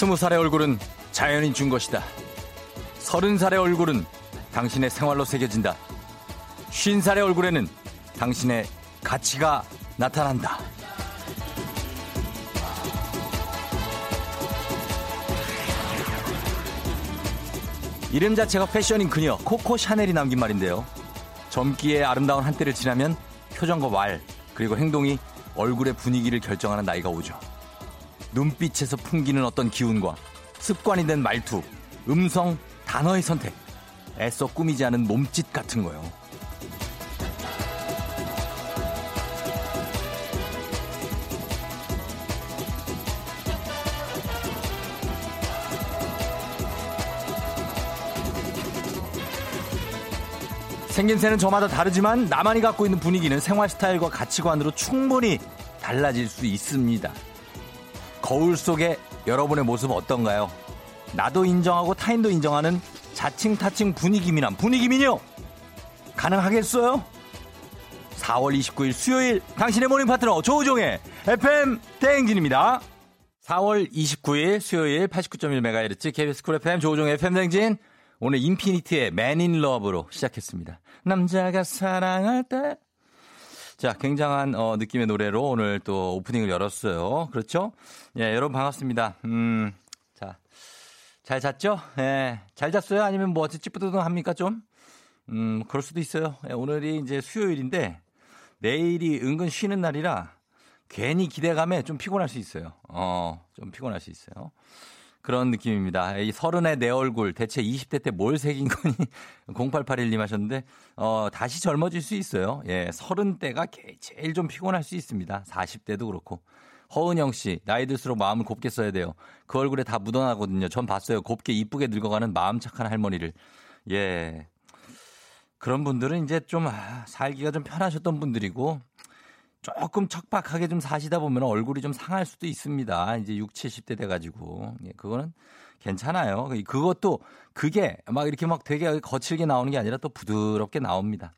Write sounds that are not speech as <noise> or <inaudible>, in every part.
스무 살의 얼굴은 자연이 준 것이다. 서른 살의 얼굴은 당신의 생활로 새겨진다. 쉰 살의 얼굴에는 당신의 가치가 나타난다. 이름 자체가 패션인 그녀 코코 샤넬이 남긴 말인데요. 젊기에 아름다운 한때를 지나면 표정과 말 그리고 행동이 얼굴의 분위기를 결정하는 나이가 오죠. 눈빛에서 풍기는 어떤 기운과 습관이 된 말투, 음성, 단어의 선택, 애써 꾸미지 않은 몸짓 같은 거요. 생김새는 저마다 다르지만 나만이 갖고 있는 분위기는 생활 스타일과 가치관으로 충분히 달라질 수 있습니다. 거울 속에 여러분의 모습 어떤가요? 나도 인정하고 타인도 인정하는 자칭 타칭 분위기 미남 분위기 미녀 가능하겠어요? 4월 29일 수요일 당신의 morning 파트너 조우종의 FM 대행진입니다. 4월 29일 수요일 89.1MHz KBS 쿨 FM 조우종의 FM 대행진 오늘 Man in Love로 시작했습니다. 남자가 사랑할 때. 자, 굉장한 어, 느낌의 노래로 오늘 또 오프닝을 열었어요. 그렇죠? 예, 여러분 반갑습니다. 음, 자, 잘 잤죠? 예, 잘 zas어요? 아니면 뭐 찌뿌드둥 합니까 좀? 음, 그럴 수도 있어요. 예, 오늘이 이제 수요일인데 내일이 은근 쉬는 날이라 괜히 기대감에 좀 피곤할 수 있어요. 어, 좀 피곤할 수 있어요. 그런 느낌입니다. 이 서른의 내 얼굴 대체 20대 때 뭘 새긴 거니? <laughs> 0881님 하셨는데 어 다시 젊어질 수 있어요. 예, 서른 대가 제일 좀 피곤할 수 있습니다. 40대도 그렇고. 허은영 씨, 나이 들수록 마음을 곱게 써야 돼요. 그 얼굴에 다 묻어나거든요. 전 봤어요. 곱게 이쁘게 늙어가는 마음 착한 할머니를. 예. 그런 분들은 이제 좀 아, 살기가 좀 편하셨던 분들이고 조금 척박하게 좀 사시다 보면 얼굴이 좀 상할 수도 있습니다. 이제 6, 70대 돼가지고. 예, 그거는 괜찮아요. 그것도 그게 막 이렇게 막 되게 거칠게 나오는 게 아니라 또 부드럽게 나옵니다.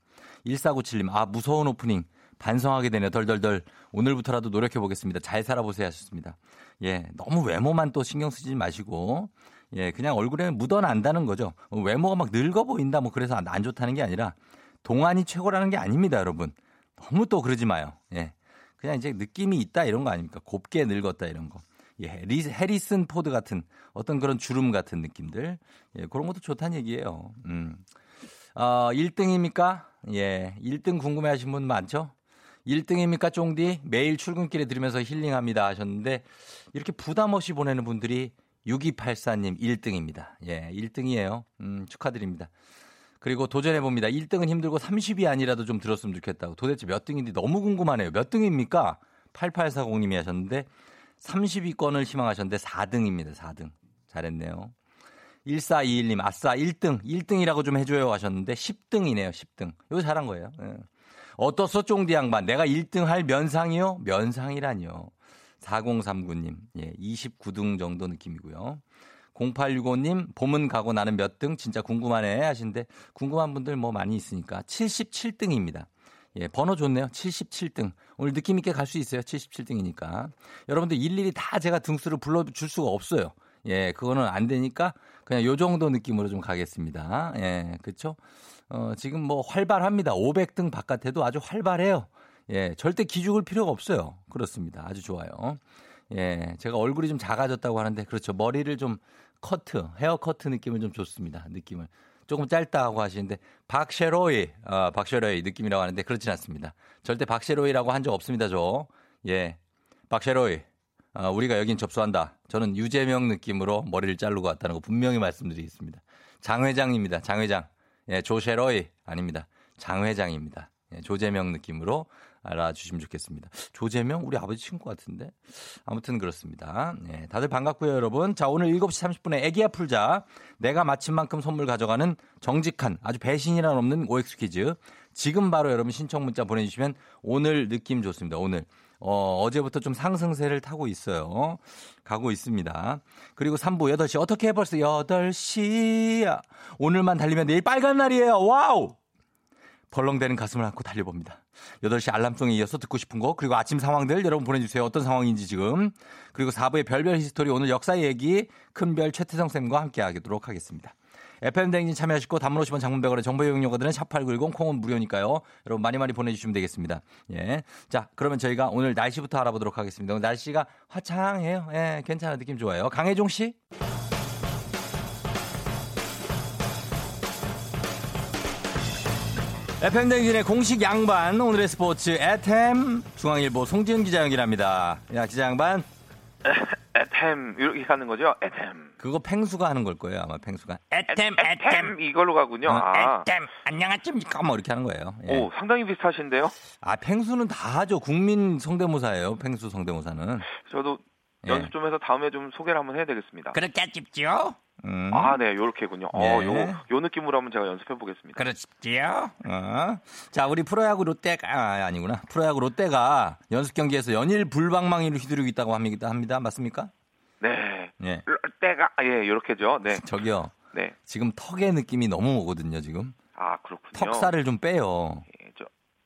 1497님, 아, 무서운 오프닝. 반성하게 되네요. 덜덜덜. 오늘부터라도 노력해 보겠습니다. 잘 살아보세요 하셨습니다. 예, 너무 외모만 또 신경 쓰지 마시고, 예, 그냥 얼굴에 묻어난다는 거죠. 외모가 막 늙어 보인다 뭐 그래서 안 좋다는 게 아니라 동안이 최고라는 게 아닙니다, 여러분. 너무 또 그러지 마요. 예. 그냥 이제 느낌이 있다 이런 거 아닙니까? 곱게 늙었다 이런 거. 예, 리, 해리슨 포드 같은 어떤 그런 주름 같은 느낌들. 예, 그런 것도 좋다는 얘기예요. 음. 어, 1등입니까? 예, 1등 궁금해 하신 분 많죠? 1등입니까, 쫑디? 매일 출근길에 들으면서 힐링합니다 하셨는데, 이렇게 부담 없이 보내는 분들이 6284님 1등입니다. 예, 1등이에요. 음, 축하드립니다. 그리고 도전해봅니다. 1등은 힘들고 30이 아니라도 좀 들었으면 좋겠다고. 도대체 몇 등인지 너무 궁금하네요. 몇 등입니까? 8840님이 하셨는데 30위권을 희망하셨는데 4등입니다. 4등. 잘했네요. 1421님, 아싸, 1등, 1등이라고 좀 해줘요 하셨는데 10등이네요, 10등. 이거 잘한 거예요. 예. 어떻소 쫑디 양반, 내가 1등 할 면상이요? 면상이라니요. 4039님, 예, 29등 정도 느낌이고요. 0865님, 봄은 가고 나는 몇 등? 진짜 궁금하네 하시는데, 궁금한 분들 뭐 많이 있으니까 77등입니다. 예, 번호 좋네요. 77등. 오늘 느낌 있게 갈 수 있어요. 77등이니까. 여러분들 일일이 다 제가 등수를 불러줄 수가 없어요. 예, 그거는 안 되니까 그냥 요 정도 느낌으로 좀 가겠습니다. 예, 그쵸? 어, 지금 뭐 활발합니다. 500등 바깥에도 아주 활발해요. 예, 절대 기죽을 필요가 없어요. 그렇습니다. 아주 좋아요. 예, 제가 얼굴이 좀 작아졌다고 하는데 그렇죠. 머리를 좀 커트, 헤어 커트 느낌을 좀 좋습니다. 느낌을. 조금 짧다고 하시는데 박셰로이, 어, 박셰로이 느낌이라고 하는데 그렇진 않습니다. 절대 박셰로이라고 한 적 없습니다, 저. 예. 박셰로이. 어, 우리가 여긴 접수한다. 저는 유재명 느낌으로 머리를 자르고 왔다는 거 분명히 말씀드리겠습니다. 장 회장입니다. 장 회장. 예, 조셰로이 아닙니다. 장 회장입니다. 예, 조재명 느낌으로 알아주시면 좋겠습니다. 조재명? 우리 아버지 친구 같은데? 아무튼 그렇습니다. 네, 다들 반갑고요, 여러분. 자, 오늘 7시 30분에 애기야 풀자. 내가 맞힌 만큼 선물 가져가는 정직한 아주 배신이란 없는 OX 퀴즈. 지금 바로 여러분 신청 문자 보내주시면 오늘 느낌 좋습니다. 오늘. 어, 어제부터 좀 상승세를 타고 있어요. 가고 있습니다. 그리고 3부 8시. 어떻게 해 벌써 8시. 오늘만 달리면 내일 빨간 날이에요. Wow! 덜렁대는 가슴을 안고 달려봅니다. 8시 알람송에 이어서 듣고 싶은 거 그리고 아침 상황들 여러분 보내주세요. 어떤 상황인지 지금. 그리고 4부의 별별 히스토리 오늘 역사 얘기 큰별 최태성 쌤과 함께 하도록 하겠습니다. FM 댕진 참여하시고 단문 50원 장문백원의 정보 이용료들은 샵8910 콩은 무료니까요. 여러분 많이 많이 보내주시면 되겠습니다. 예. 자, 그러면 저희가 오늘 날씨부터 알아보도록 하겠습니다. 날씨가 화창해요. 예, 괜찮아. 느낌 좋아요. 강혜종 씨. FM댕진의 공식 양반 오늘의 스포츠 에템 중앙일보 송지은 기자 연결합니다. 야 기자 양반. <laughs> 에템 이렇게 가는 거죠? 에템. 그거 팽수가 하는 걸 거예요 아마 팽수가. 에템 에템 이걸로 가군요. 어, 아. 에템 안녕하십니까 뭐 이렇게 하는 거예요. 예. 오 상당히 비슷하신데요? 아 팽수는 다 하죠. 국민 성대모사예요. 팽수 성대모사는. 저도 예. 연습 좀 해서 다음에 좀 소개를 한번 해야 되겠습니다. 그렇겠죠. 음. 아, 네, 요렇게군요. 어, 예. 요, 요 느낌으로 한번 제가 연습해 보겠습니다. 그렇지요. 어. 자, 우리 프로야구 롯데가 아, 아니구나. 프로야구 롯데가 연습 경기에서 연일 불방망이를 휘두르고 있다고 합니다. 합니다. 맞습니까? 네. 예. 때가 아, 예, 요렇게죠. 네. <laughs> 저기요. 네. 지금 턱의 느낌이 너무 오거든요, 지금. 아, 그렇군요. 턱살을 좀 빼요.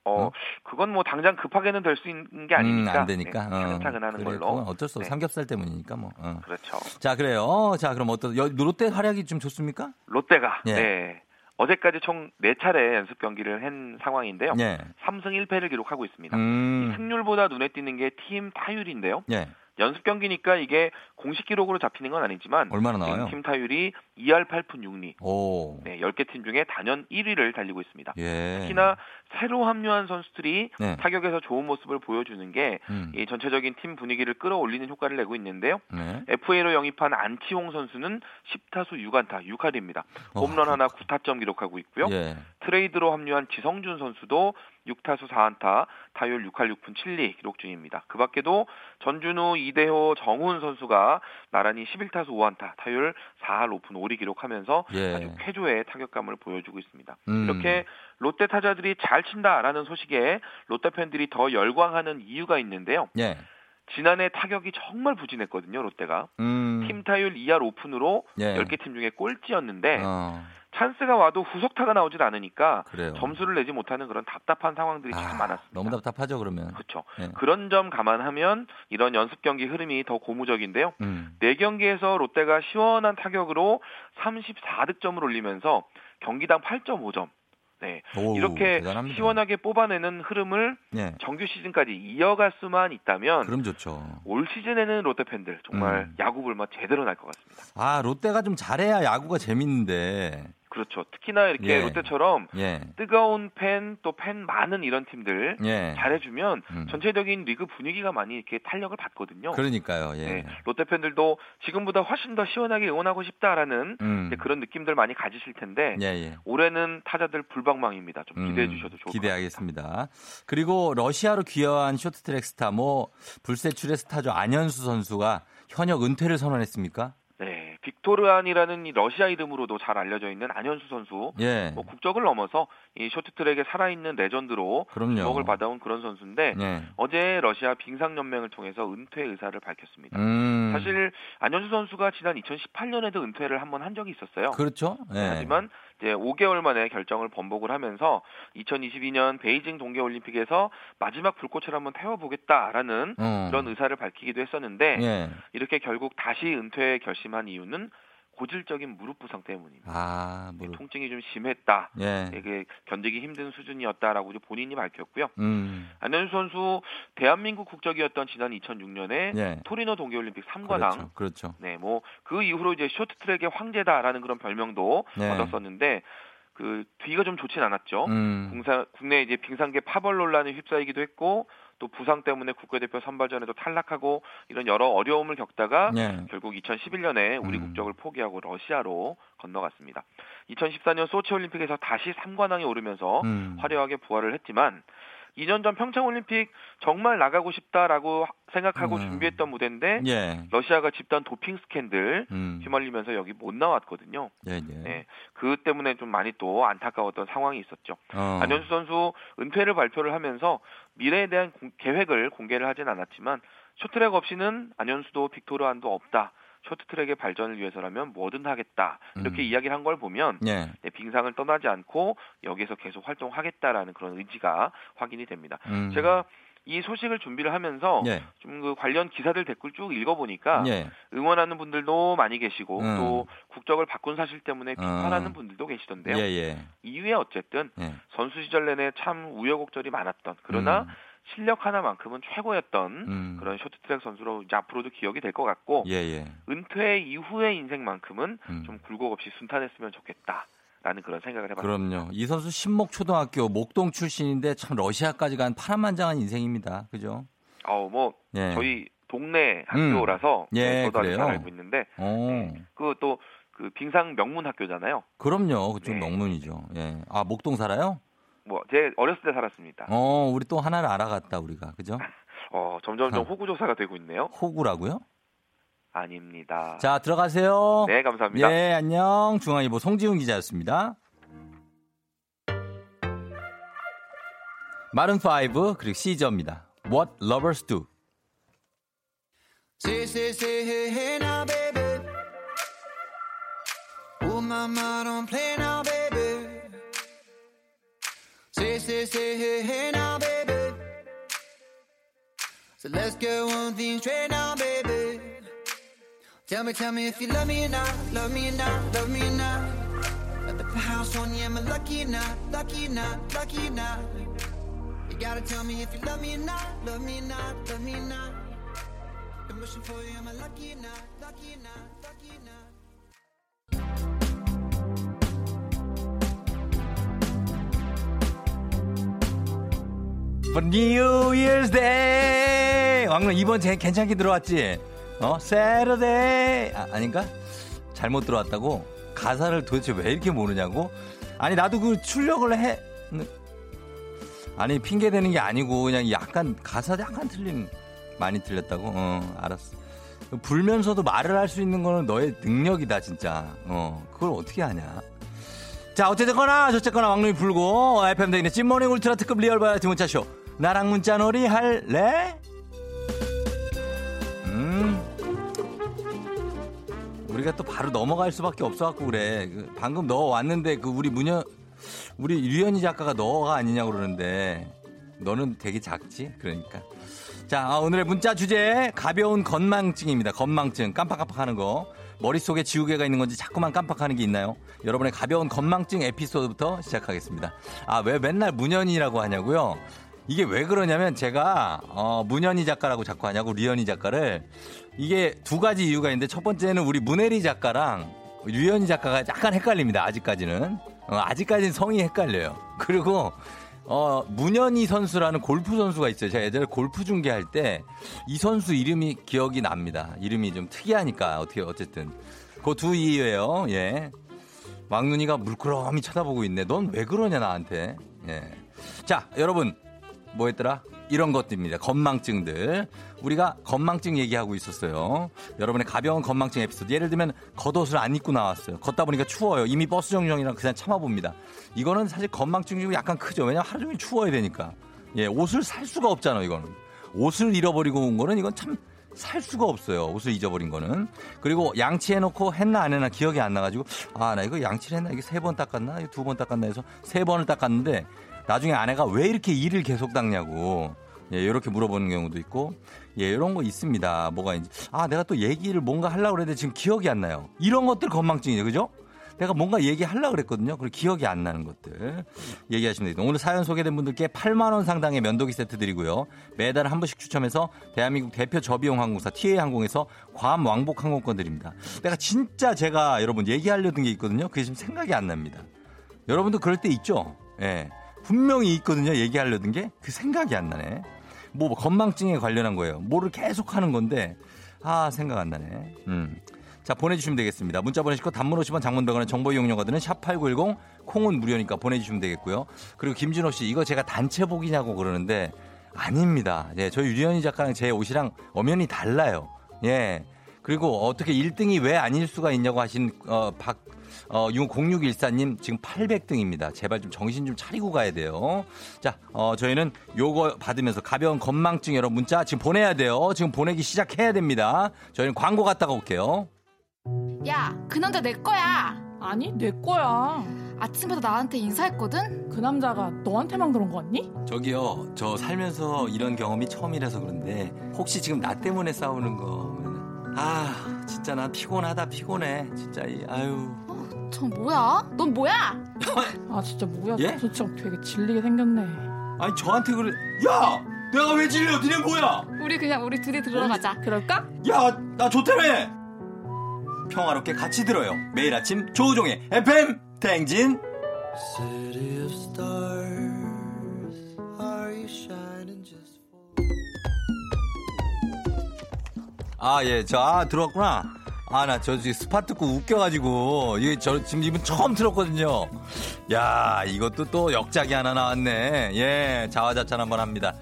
어, 어? 그건 뭐 당장 급하게는 될 수 있는 게 음, 아니니까. 안 되니까. 네, 어. 차근차근 하는 그래, 걸로. 어쩔 수 없어. 네. 삼겹살 때문이니까 뭐. 어. 그렇죠. 자, 그래요. 자, 그럼 어떤 여- 롯데 활약이 좀 좋습니까? 롯데가 예. 네. 어제까지 총 4차례 연습 경기를 한 상황인데요. 예. 3승 1패를 기록하고 있습니다. 이 음. 승률보다 눈에 띄는 게 팀 타율인데요. 예. 연습 경기니까 이게 공식 기록으로 잡히는 건 아니지만 얼마나 나와요? 팀 타율이 2할 8푼 6리. 오. 네, 10개 팀 중에 단연 1위를 달리고 있습니다. 예. 특히나 새로 합류한 선수들이 네. 타격에서 좋은 모습을 보여주는 게 음. 이 전체적인 팀 분위기를 끌어올리는 효과를 내고 있는데요. 네. FA로 영입한 안치홍 선수는 10타수 6안타 6할입니다. 어, 홈런 하나 9타점 기록하고 있고요. 예. 트레이드로 합류한 지성준 선수도 6타수 4안타, 타율 6할 6푼 7리 기록 중입니다. 그 밖에도 전준우, 이대호, 정훈 선수가 나란히 11타수 5안타, 타율 4할 5푼 5리 기록하면서 예. 아주 쾌조의 타격감을 보여주고 있습니다. 음. 이렇게 롯데 타자들이 잘 친다라는 소식에 롯데 팬들이 더 열광하는 이유가 있는데요. 예. 지난해 타격이 정말 부진했거든요, 롯데가. 음. 팀 타율 2할 5푼으로 예. 10개 팀 중에 꼴찌였는데 어. 찬스가 와도 후속타가 나오질 않으니까 그래요. 점수를 내지 못하는 그런 답답한 상황들이 아, 참 많았습니다. 너무 답답하죠, 그러면. 그렇죠. 예. 그런 점 감안하면 이런 연습 경기 흐름이 더 고무적인데요. 음. 네 경기에서 롯데가 시원한 타격으로 34득점을 올리면서 경기당 8.5점. 네. 오, 이렇게 대단합니다. 시원하게 뽑아내는 흐름을 예. 정규 시즌까지 이어갈 수만 있다면 그럼 좋죠. 올 시즌에는 롯데 팬들 정말 음. 야구 불맛 제대로 날 것 같습니다. 아, 롯데가 좀 잘해야 야구가 재밌는데. 그렇죠. 특히나 이렇게 예. 롯데처럼 예. 뜨거운 팬 또 팬 많은 이런 팀들 예. 잘해주면 음. 전체적인 리그 분위기가 많이 이렇게 탄력을 받거든요. 그러니까요. 예. 네, 롯데 팬들도 지금보다 훨씬 더 시원하게 응원하고 싶다라는 음. 그런 느낌들 많이 가지실 텐데 예, 예. 올해는 타자들 불방망입니다. 좀 기대해 주셔도 좋을 것 같습니다. 기대하겠습니다. 그리고 러시아로 귀화한 쇼트트랙 스타 뭐 불세출의 스타죠 안현수 선수가 현역 은퇴를 선언했습니까? 네, 빅토르안이라는 이 러시아 이름으로도 잘 알려져 있는 안현수 선수 예. 뭐 국적을 넘어서 이 쇼트트랙에 살아있는 레전드로 그럼요. 주목을 받아온 그런 선수인데 예. 어제 러시아 빙상 연맹을 통해서 은퇴 의사를 밝혔습니다. 음. 사실 안현수 선수가 지난 2018년에도 은퇴를 한번한 적이 있었어요. 그렇죠. 예. 하지만 이제 5개월 만에 결정을 번복을 하면서 2022년 베이징 동계올림픽에서 마지막 불꽃을 한번 태워보겠다라는 어. 그런 의사를 밝히기도 했었는데 예. 이렇게 결국 다시 은퇴 결심한 이유는 고질적인 무릎 부상 때문입니다. 아, 뭐 통증이 좀 심했다. 예. 이게 견디기 힘든 수준이었다라고 본인이 밝혔고요. 음. 안현수 선수 대한민국 국적이었던 지난 2006년에 예. 토리노 동계올림픽 3관왕 그렇죠. 그렇죠. 네, 뭐 그 이후로 이제 쇼트트랙의 황제다라는 그런 별명도 네. 얻었었는데 그 뒤가 좀 좋진 않았죠. 음. 국내 이제 빙상계 파벌 논란에 휩싸이기도 했고 또 부상 때문에 국가대표 선발전에도 탈락하고 이런 여러 어려움을 겪다가 예. 결국 2011년에 우리 음. 국적을 포기하고 러시아로 건너갔습니다. 2014년 소치 올림픽에서 다시 3관왕에 오르면서 음. 화려하게 부활을 했지만 2년 전 평창 올림픽 정말 나가고 싶다라고 하- 생각하고 음. 준비했던 무대인데 예. 러시아가 집단 도핑 스캔들 음. 휘말리면서 여기 못 나왔거든요. 예, 예. 네, 그 때문에 좀 많이 또 안타까웠던 상황이 있었죠. 어. 안현수 선수 은퇴를 발표를 하면서 미래에 대한 공- 계획을 공개를 하진 않았지만 쇼트랙 없이는 안현수도 빅토르안도 없다. 쇼트트랙의 발전을 위해서라면 뭐든 하겠다 이렇게 음. 이야기를 한 걸 보면 예. 네, 빙상을 떠나지 않고 여기에서 계속 활동하겠다라는 그런 의지가 확인이 됩니다. 음. 제가 이 소식을 준비를 하면서 예. 좀그 관련 기사들 댓글 쭉 읽어보니까 예. 응원하는 분들도 많이 계시고 음. 또 국적을 바꾼 사실 때문에 비판하는 음. 분들도 계시던데요. 예, 예. 이후에 어쨌든 예. 선수 시절 내내 참 우여곡절이 많았던 그러나 음. 실력 하나만큼은 최고였던 음. 그런 쇼트트랙 선수로 이제 앞으로도 기억이 될 것 같고 예, 예. 은퇴 이후의 인생만큼은 음. 좀 굴곡 없이 순탄했으면 좋겠다 라는 그런 생각을 해봤습니다. 그럼요. 이 선수 신목 초등학교 목동 출신인데 참 러시아까지 간 파란만장한 인생입니다. 그죠? 어, 뭐 예. 저희 동네 학교라서 예, 네, 저도 그래요? 잘 알고 있는데 어. 그또그 빙상 명문 학교잖아요. 그럼요. 그쪽 네. 명문이죠. 예. 아, 목동 살아요? 뭐 제 어렸을 때 살았습니다. 어, 우리 또 하나를 알아갔다, 우리가. 그죠? <laughs> 어, 점점점 아. 호구 조사가 되고 있네요. 호구라고요? 아닙니다. 자, 들어가세요. 네, 감사합니다. 예, 안녕. 중앙일보 송지훈 기자였습니다. 마른5 그리고 시저입니다. What Lovers Do. Say, say, say, hey, hey now, baby. Oh, mama, don't play now. Say, say, say, hey, hey now, baby. So let's get one thing straight now, baby. Tell me, tell me if you love me or not, love me or not, love me or not. At the house on you, am I lucky or not, lucky or not, lucky or not? You gotta tell me if you love me or not, love me or not, love me or not. Been wishing for you, am I lucky or not? Lucky or not? Lucky or not? For New Year's Day. 왕은 이번 제 괜찮게 들어왔지? 어? Saturday. 아, 아닌가? 잘못 들어왔다고? 가사를 도대체 왜 이렇게 모르냐고? 아니, 나도 그 출력을 해. 아니, 핑계 대는 게 아니고, 그냥 약간, 가사 약간 틀린, 많이 틀렸다고? 어, 알았어. 불면서도 말을 할 수 있는 거는 너의 능력이다, 진짜. 어, 그걸 어떻게 하냐? 자, 어쨌거나, 저쨌거나, 왕눈이 불고, FM 대인의 찐morning 울트라 특급 real 버라이어티 문자쇼. 나랑 문자놀이 할래? 음. 우리가 또 바로 넘어갈 수밖에 없어갖고 그래. 그 방금 너 왔는데, 그, 우리 문현, 우리 류현희 작가가 너가 아니냐고 그러는데, 너는 되게 작지? 그러니까. 자, 아, 오늘의 문자 주제, 가벼운 건망증입니다. 건망증. 깜빡깜빡 하는 거. 머릿속에 지우개가 있는 건지 자꾸만 깜빡하는 게 있나요? 여러분의 가벼운 건망증 에피소드부터 시작하겠습니다. 아, 왜 맨날 문현이라고 하냐고요? 이게 왜 그러냐면 제가 어, 문현희 작가라고 자꾸 하냐고 리현희 작가를 이게 두 가지 이유가 있는데 첫 번째는 우리 문혜리 작가랑 류현희 작가가 약간 헷갈립니다. 아직까지는 어, 아직까지는 성이 헷갈려요. <laughs> 그리고 어, 문현희 선수라는 골프 선수가 있어요. 제가 예전에 골프 중계할 때 이 선수 이름이 기억이 납니다. 이름이 좀 특이하니까 어떻게 어쨌든 그 두 이유예요. 예. 왕눈이가 물끄러미 쳐다보고 있네. 넌 왜 그러냐 나한테. 예. 자, 여러분 뭐 했더라? 이런 것들입니다. 건망증들. 우리가 건망증 얘기하고 있었어요. 여러분의 가벼운 건망증 에피소드. 예를 들면 겉옷을 안 입고 나왔어요. 걷다 보니까 추워요. 이미 버스 정류장이랑 그냥 참아봅니다. 이거는 사실 건망증 중에 약간 크죠. 왜냐면 하루 종일 추워야 되니까. 예, 옷을 살 수가 없잖아, 이거는. 옷을 잃어버리고 온 거는 이건 참 살 수가 없어요. 옷을 잊어버린 거는. 그리고 양치해놓고 했나 안 했나 기억이 안 나가지고 아, 나 이거 양치를 했나? 이게 세 번 닦았나? 두번 닦았나 해서 세 번을 닦았는데 나중에 아내가 왜 이렇게 일을 계속 닦냐고. 예, 이렇게 물어보는 경우도 있고. 예, 이런 거 있습니다. 뭐가 있지? 아, 내가 또 얘기를 뭔가 하려고 그랬는데 지금 기억이 안 나요. 이런 것들 건망증이죠. 그죠? 내가 뭔가 얘기하려고 그랬거든요. 그리고 기억이 안 나는 것들. 얘기하시면 됩니다. 오늘 사연 소개된 분들께 8만 원 상당의 면도기 세트 드리고요. 매달 한 번씩 추첨해서 대한민국 대표 저비용 항공사 TA항공에서 괌 왕복 항공권 드립니다. 내가 진짜 제가 여러분 얘기하려던 게 있거든요. 그게 지금 생각이 안 납니다. 여러분도 그럴 때 있죠? 예. 분명히 있거든요. 얘기하려던 게. 그 생각이 안 나네. 뭐 건망증에 관련한 거예요. 뭐를 계속 하는 건데, 아, 생각 안 나네. 음. 자, 보내주시면 되겠습니다. 문자 보내시고 단문 50원 장문 100원의 정보 이용료가 드는 샵8910 콩은 무료니까 보내주시면 되겠고요. 그리고 김준호 씨, 이거 제가 단체복이냐고 그러는데 아닙니다. 예, 저희 유리현이 작가랑 제 옷이랑 엄연히 달라요. 예. 그리고 어떻게 1등이 왜 아닐 수가 있냐고 하신, 어, 박, 어, 0614님 지금 800등입니다. 제발 좀 정신 좀 차리고 가야 돼요. 자, 어, 저희는 요거 받으면서 가벼운 건망증 여러분 문자 지금 보내야 돼요. 지금 보내기 시작해야 됩니다. 저희는 광고 갔다가 올게요. 야, 그 남자 내 거야. 아니, 내 거야. 아침부터 나한테 인사했거든? 그 남자가 너한테만 그런 거 같니? 저기요, 저 살면서 이런 경험이 처음이라서 그런데 혹시 지금 나 때문에 싸우는 거면 아, 진짜 난 피곤하다 피곤해. 진짜 이 아유. 어, 저 뭐야? 넌 뭐야? <laughs> 아, 진짜 뭐야. 예? 저 진짜 되게 질리게 생겼네. 아니 저한테 그래. 야, 내가 왜 질려? 니네 뭐야? 우리 그냥 우리 둘이 들어가자. 그럴까? 야, 나 좋다며. 평화롭게 같이 들어요. 매일 아침 조우종의 FM for 아, 예, 저, 아, 들어왔구나. 아, 나 저 스팟 듣고 웃겨가지고, 이게 저 지금 이분 처음 들었거든요. 야, 이것도 또 역작이 하나 나왔네. 예, 자화자찬 한번 합니다.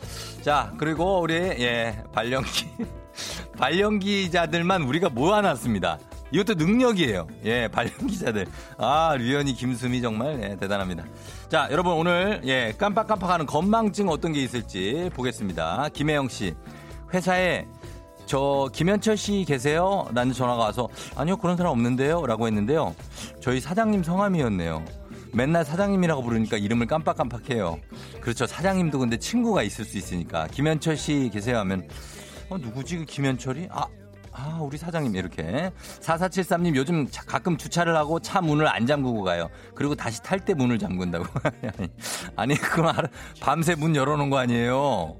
자, 그리고 우리, 예, 발령기. <laughs> 발령기자들만 우리가 모아놨습니다. 이것도 능력이에요. 예, 발령 기자들. 아, 류현이, 김수미 정말, 예, 대단합니다. 자, 여러분 오늘, 예, 깜빡깜빡하는 건망증 어떤 게 있을지 보겠습니다. 김혜영 씨. 회사에 저 김현철 씨 계세요? 라는 전화가 와서 아니요 그런 사람 없는데요 라고 했는데요 저희 사장님 성함이었네요 맨날 사장님이라고 부르니까 이름을 깜빡깜빡해요 그렇죠 사장님도 근데 친구가 있을 수 있으니까 김현철 씨 계세요 하면 어 누구지 그 김현철이? 아 아, 우리 사장님, 이렇게. 4473님, 요즘 차- 가끔 주차를 하고 차 문을 안 잠그고 가요. 그리고 다시 탈 때 문을 잠근다고. <laughs> 아니, 그건 밤새 문 열어놓은 거 아니에요.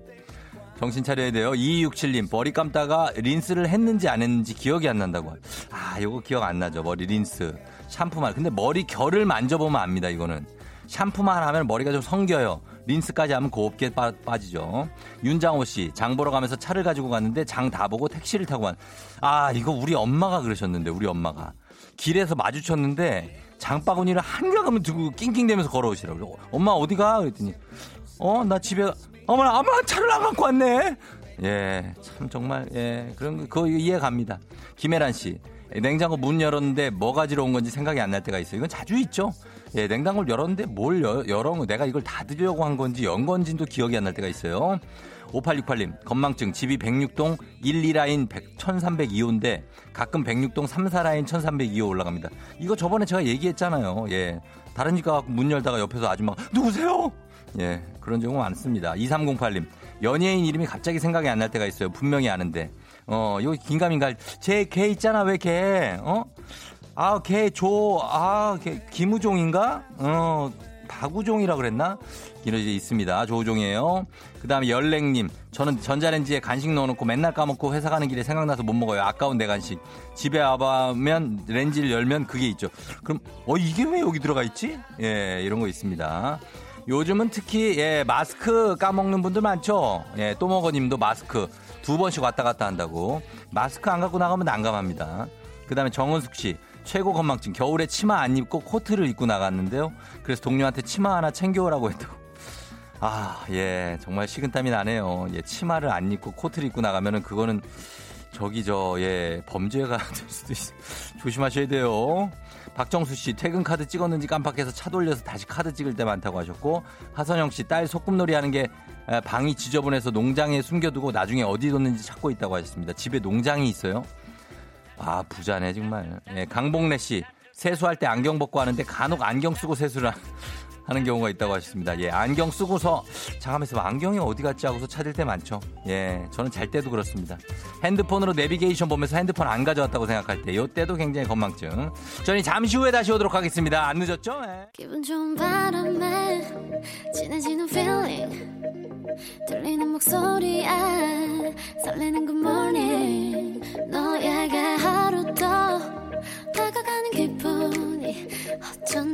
정신 차려야 돼요. 2267님, 머리 감다가 린스를 했는지 안 했는지 기억이 안 난다고. 아, 요거 기억 안 나죠. 머리 린스. 샴푸만. 근데 머리 결을 만져보면 압니다, 이거는. 샴푸만 하면 머리가 좀 성겨요. 린스까지 하면 곱게 빠, 빠지죠. 윤장호 씨, 장 보러 가면서 차를 가지고 갔는데 장 다 보고 택시를 타고 간. 아, 이거 우리 엄마가 그러셨는데, 우리 엄마가. 길에서 마주쳤는데 장바구니를 한가금을 들고 낑낑대면서 걸어오시라고. 엄마 어디 가? 그랬더니 어, 나 집에, 어머나, 엄마 차를 안 갖고 왔네. 예, 참 정말, 예, 그런 거, 이해 갑니다. 김혜란 씨. 냉장고 문 열었는데 뭐 가지러 온 건지 생각이 안 날 때가 있어요. 이건 자주 있죠. 예, 냉장고를 열었는데 뭘 열, 열어, 내가 이걸 닫으려고 한 건지 연 건지도 기억이 안 날 때가 있어요. 5868님, 건망증, 집이 106동 1, 2라인 100, 1302호인데 가끔 106동 3, 4라인 1302호 올라갑니다. 이거 저번에 제가 얘기했잖아요. 예. 다른 집 가고 문 열다가 옆에서 아줌마가 누구세요? 예, 그런 경우 많습니다. 2308님, 연예인 이름이 갑자기 생각이 안 날 때가 있어요. 분명히 아는데. 어, 이거 긴가민가. 제 걔 있잖아, 왜 걔? 어? 아, 걔 조, 아, 걔 김우종인가? 어, 박우종이라 그랬나? 이런 게 있습니다. 조우종이에요. 그 다음에 열랭님. 저는 전자레인지에 간식 넣어놓고 맨날 까먹고 회사 가는 길에 생각나서 못 먹어요. 아까운 내 간식. 집에 와보면 렌즈를 열면 그게 있죠. 그럼, 어, 이게 왜 여기 들어가 있지? 예, 이런 거 있습니다. 요즘은 특히, 예, 마스크 까먹는 분들 많죠? 예, 또먹어님도 마스크 두 번씩 왔다 갔다 한다고. 마스크 안 갖고 나가면 난감합니다. 그 다음에 정은숙 씨. 최고 건망증. 겨울에 치마 안 입고 코트를 입고 나갔는데요. 그래서 동료한테 치마 하나 챙겨오라고 했다고. 아, 예. 정말 식은땀이 나네요. 예. 치마를 안 입고 코트를 입고 나가면은 그거는 저기 저, 예. 범죄가 <laughs> 될 수도 있어. 조심하셔야 돼요. 박정수 씨 퇴근 카드 찍었는지 깜빡해서 차 돌려서 다시 카드 찍을 때 많다고 하셨고 하선영 씨 딸 소꿉놀이 하는 게 에, 방이 지저분해서 농장에 숨겨두고 나중에 어디 뒀는지 찾고 있다고 하셨습니다. 집에 농장이 있어요? 아 부자네 정말. 예, 강복래 씨 세수할 때 안경 벗고 하는데 간혹 안경 쓰고 세수를 하- 하는 경우가 있다고 하셨습니다. 예, 안경 쓰고서 잠깐만있어 안경이 어디 갔지 하고서 찾을 때 많죠. 예, 저는 잘 때도 그렇습니다. 핸드폰으로 내비게이션 보면서 핸드폰 안 가져왔다고 생각할 때, 요 때도 굉장히 건망증. 저희 잠시 후에 다시 오도록 하겠습니다. 안 늦었죠? 예. 기분 좋은 바람에 진해지는 feeling 들리는 목소리에 설레는 good morning 너에게 하루 더 다가가는 기분이 어쩐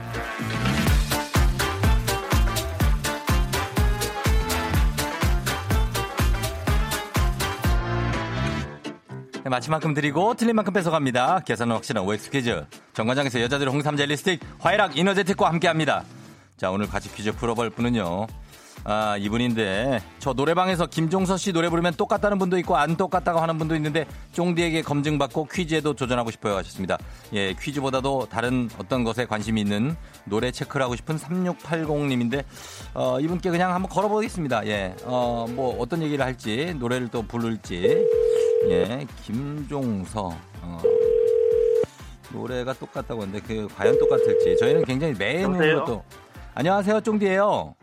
네, 맞힌 만큼 드리고 틀린 만큼 뺏어갑니다. 계산은 확실한 OX 퀴즈. 정관장에서 여자들의 홍삼 젤리 스틱, 화애락 이너제틱과 함께합니다. 자, 오늘 같이 퀴즈 풀어볼 분은요. 아, 이분인데 저 노래방에서 김종서 씨 노래 부르면 똑같다는 분도 있고 안 똑같다고 하는 분도 있는데 쫑디에게 검증받고 퀴즈에도 도전하고 싶어요 하셨습니다. 예, 퀴즈보다도 다른 어떤 것에 관심이 있는 노래 체크를 하고 싶은 3680님인데 어, 이분께 그냥 한번 걸어보겠습니다. 예, 어, 뭐 어떤 얘기를 할지 노래를 또 부를지 예, 김종서 어, 노래가 똑같다고 하는데 그 과연 똑같을지 저희는 굉장히 여보세요? 또 안녕하세요 쫑디예요.